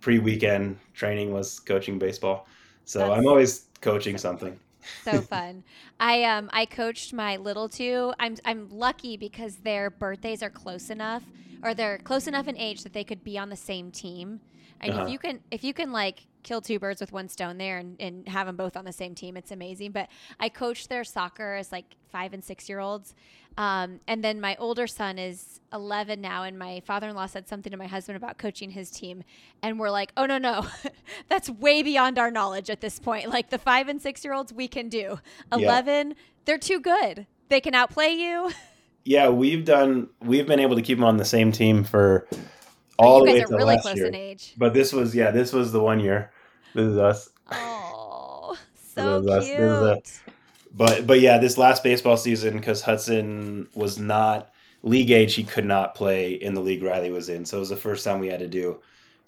pre weekend training was coaching baseball. So That's... I'm always coaching something so fun. I um I coached my little two. I'm I'm lucky because their birthdays are close enough or they're close enough in age that they could be on the same team. And uh-huh. if you can if you can like kill two birds with one stone there and, and have them both on the same team, it's amazing. But I coached their soccer as like five and six year olds. Um, and then my older son is 11 now, and my father in law said something to my husband about coaching his team. And we're like, oh, no, no, that's way beyond our knowledge at this point. Like the five and six year olds, we can do. 11, yeah. they're too good. They can outplay you. Yeah, we've done, we've been able to keep them on the same team for all the way to really last year. But this was, yeah, this was the one year. This is us. Oh, so cute. Us. This is a, but but yeah, this last baseball season because Hudson was not league age, he could not play in the league Riley was in. So it was the first time we had to do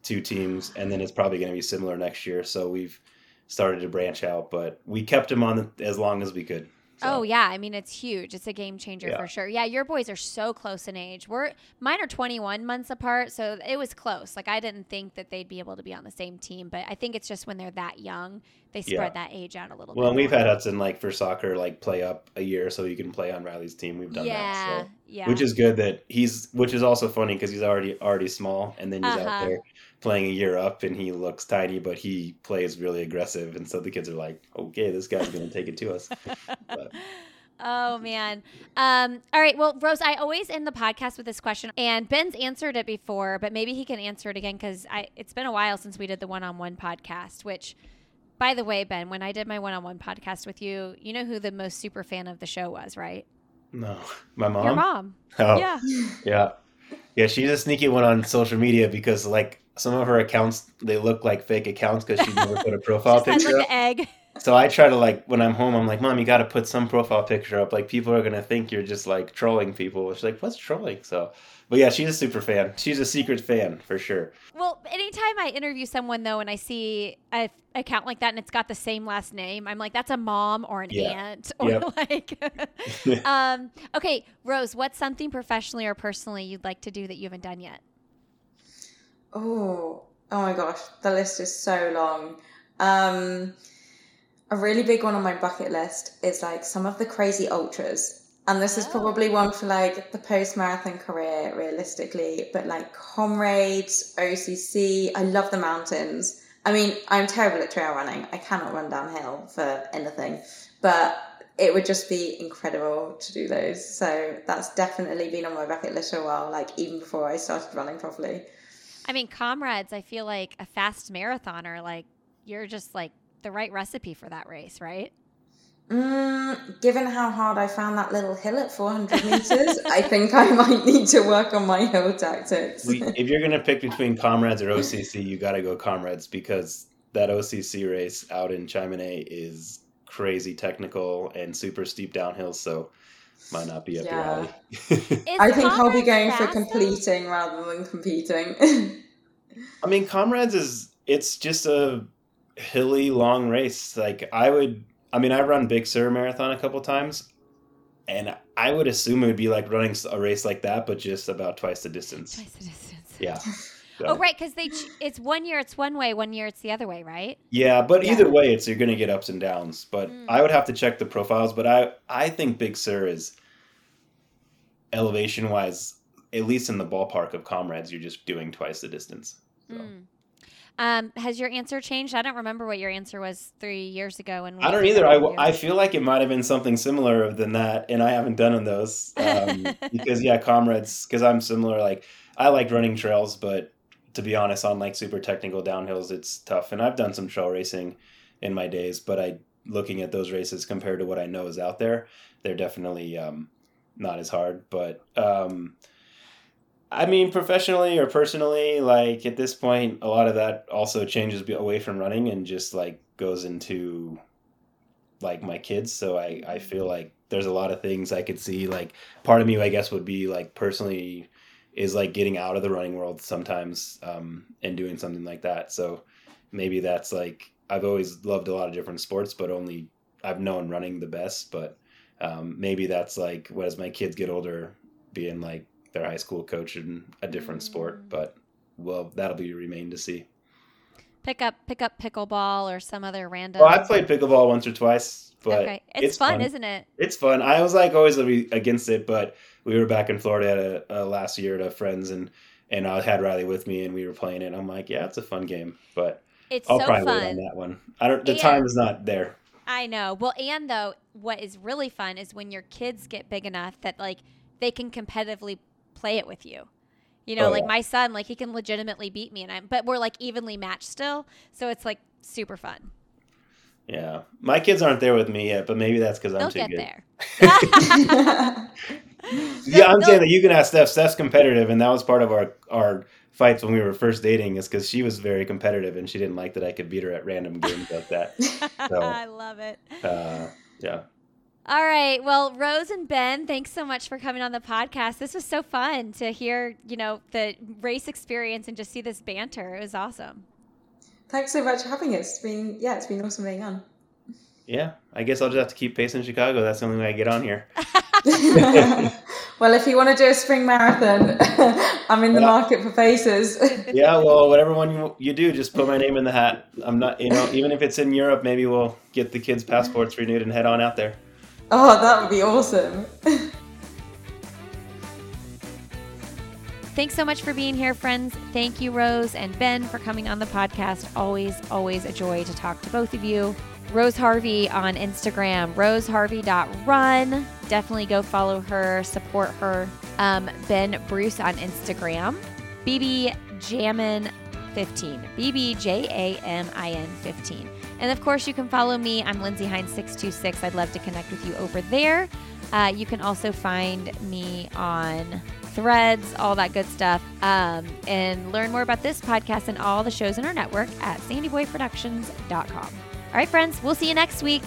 two teams, and then it's probably going to be similar next year. So we've started to branch out, but we kept him on as long as we could. So. Oh yeah, I mean it's huge. It's a game changer Yeah. for sure. Yeah, your boys are so close in age. We're mine are 21 months apart, so it was close. Like I didn't think that they'd be able to be on the same team, but I think it's just when they're that young, they spread that age out a little Well, bit. Well, we've had Hudson like for soccer, like play up a year so he can play on Riley's team. We've done yeah, that, so. yeah. which is good that he's, which is also funny because he's already already small, and then he's Uh-huh. out there playing a year up, and he looks tiny, but he plays really aggressive, and so the kids are like, okay, this guy's going to take it to us. But- Oh man. Um, all right. Well, Rose, I always end the podcast with this question, and Ben's answered it before, but maybe he can answer it again because I it's been a while since we did the one-on-one podcast. Which, by the way, Ben, when I did my one-on-one podcast with you, you know who the most super fan of the show was, right? no, my mom. Your mom. Oh, Yeah. Yeah. Yeah, she's a sneaky one on social media because like some of her accounts they look like fake accounts because she never put a profile had picture like up. egg. So I try to like when I'm home, I'm like, Mom, you got to put some profile picture up. Like people are gonna think you're just like trolling people. She's like, What's trolling? So, but yeah, she's a super fan. She's a secret fan for sure. Well, anytime I interview someone though, and I see a account like that, and it's got the same last name, I'm like, that's a mom or an Yeah. aunt or Yep. like. um, okay, Rose, what's something professionally or personally you'd like to do that you haven't done yet? Oh, oh my gosh, the list is so long. Um, a really big one on my bucket list is like some of the crazy ultras. And this is Oh. probably one for like the post marathon career, realistically, but like comrades, OCC. I love the mountains. I mean, I'm terrible at trail running. I cannot run downhill for anything, but it would just be incredible to do those. So that's definitely been on my bucket list for a while, like even before I started running properly. I mean, comrades, I feel like a fast marathoner, like you're just like the right recipe for that race, right? Mm, given how hard I found that little hill at 400 meters, I think I might need to work on my hill tactics. If you're gonna pick between comrades or OCC, you got to go comrades because that OCC race out in Chamonix is crazy technical and super steep downhill. So might not be up your alley. I think I'll be Comrades going for completing rather than competing. I mean, comrades is it's just a hilly long race. Like I would, I mean, I run Big Sur Marathon a couple times, and I would assume it would be like running a race like that, but just about twice the distance. Twice the distance. Yeah. So- Oh, right, because they ch- it's one year it's one way, one year it's the other way, right? Yeah, but Yeah. either way, it's you're going to get ups and downs. But Mm. I would have to check the profiles. But I I think Big Sur is elevation wise, at least in the ballpark of comrades, you're just doing twice the distance. So. Mm. Um, has your answer changed? I don't remember what your answer was three years ago. And I don't either. I. I feel like it might have been something similar than that, and I haven't done on those um, because yeah, comrades. Because I'm similar. Like I like running trails, but to be honest, on like super technical downhills, it's tough. And I've done some trail racing in my days, but I looking at those races compared to what I know is out there, they're definitely um, not as hard. But um, I mean, professionally or personally, like at this point, a lot of that also changes away from running and just like goes into like my kids. So I, I feel like there's a lot of things I could see. Like part of me, I guess, would be like personally is like getting out of the running world sometimes um, and doing something like that. So maybe that's like I've always loved a lot of different sports, but only I've known running the best. But um, maybe that's like as my kids get older, being like their high school coach in a different sport. Mm. But well, that'll be remain to see. pick up pick up pickleball or some other random. Well, I played pickleball once or twice, but okay, it's, it's fun, fun. isn't it? it's fun. I was like always against it, but we were back in Florida at a, uh, last year to friends and and I had Riley with me and we were playing it. I'm like, yeah, it's a fun game, but It's I'll so probably wait on that one. I don't. The And- time is not there. I know. Well, and though, what is really fun is when your kids get big enough that like they can competitively play it with you. You know, Oh, like yeah. my son, like he can legitimately beat me, and I'm, but we're like evenly matched still, so it's like super fun. Yeah, my kids aren't there with me yet, but maybe that's because I'm too get good. there. Yeah, I'm saying that you can ask Steph. Steph's competitive, and that was part of our our fights when we were first dating. Is because she was very competitive, and she didn't like that I could beat her at random games like that. So- I love it. Uh, yeah. All right. Well, Rose and Ben, thanks so much for coming on the podcast. This was so fun to hear, you know, the race experience and just see this banter. It was awesome. Thanks so much for having us. It's been yeah, it's been awesome being on. Yeah, I guess I'll just have to keep pace in Chicago. That's the only way I get on here. well, if you want to do a spring marathon, I'm in the yeah. market for paces. yeah, well, whatever one you, you do, just put my name in the hat. I'm not, you know, even if it's in Europe, maybe we'll get the kids' passports renewed and head on out there. Oh, that would be awesome. Thanks so much for being here, friends. Thank you, Rose and Ben, for coming on the podcast. Always, always a joy to talk to both of you. Rose Harvey on Instagram, roseharvey.run. Definitely go follow her, support her. Um, ben Bruce on Instagram, BB Jammin 15, BB J A M I N 15. And of course, you can follow me. I'm Lindsey Hein 626. I'd love to connect with you over there. Uh, you can also find me on threads, all that good stuff, um, and learn more about this podcast and all the shows in our network at sandyboyproductions.com. All right, friends, we'll see you next week.